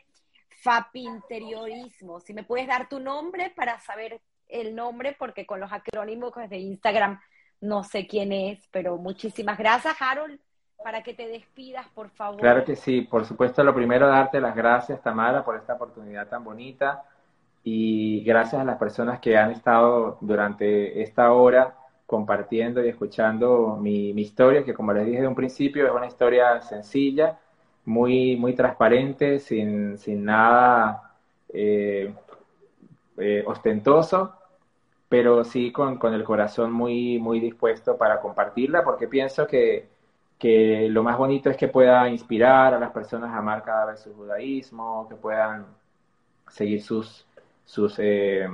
Fapinteriorismo. Si me puedes dar tu nombre para saber el nombre, porque con los acrónimos de Instagram no sé quién es, pero muchísimas gracias, Harold. Para que te despidas, por favor. Claro que sí, por supuesto, lo primero darte las gracias, Tamara, por esta oportunidad tan bonita y gracias a las personas que han estado durante esta hora compartiendo y escuchando mi, historia, que como les dije de un principio es una historia sencilla, muy, muy transparente, sin, sin nada eh, eh, ostentoso, pero sí con, con, el corazón muy, muy dispuesto para compartirla, porque pienso que, que lo más bonito es que pueda inspirar a las personas a amar cada vez su judaísmo, que puedan seguir sus, sus, eh,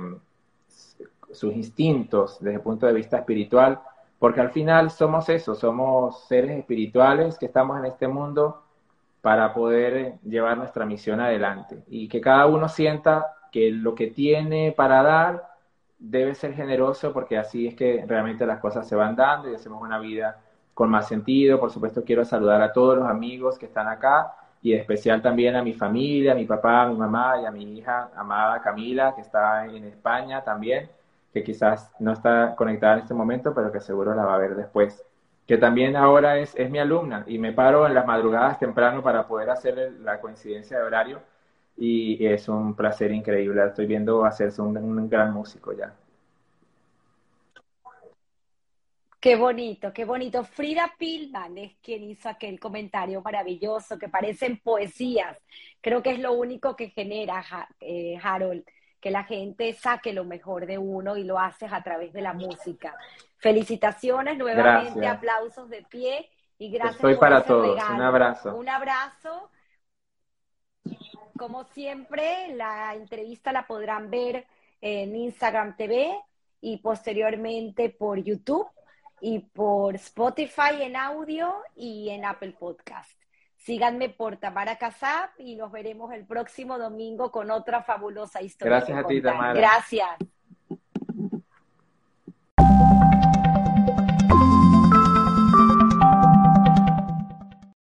sus instintos desde el punto de vista espiritual, porque al final somos eso, somos seres espirituales que estamos en este mundo para poder llevar nuestra misión adelante. Y que cada uno sienta que lo que tiene para dar debe ser generoso porque así es que realmente las cosas se van dando y hacemos una vida con más sentido. Por supuesto quiero saludar a todos los amigos que están acá y en especial también a mi familia, a mi papá, a mi mamá y a mi hija amada Camila, que está en España también, que quizás no está conectada en este momento, pero que seguro la va a ver después. Que también ahora es, es mi alumna y me paro en las madrugadas temprano para poder hacer la coincidencia de horario y es un placer increíble. Estoy viendo hacerse un, un gran músico ya. Qué bonito, qué bonito. Frida Pillman es quien hizo aquel comentario maravilloso que parecen poesías. Creo que es lo único que genera, eh, Harold, que la gente saque lo mejor de uno y lo haces a través de la música. Felicitaciones nuevamente, aplausos de pie y gracias. Estoy para todos. Un abrazo. Un abrazo. Como siempre, la entrevista la podrán ver en Instagram TV y posteriormente por YouTube y por Spotify en audio y en Apple Podcast. Síganme por Tamara Casap y nos veremos el próximo domingo con otra fabulosa historia. Gracias a ti, Tamara. Gracias.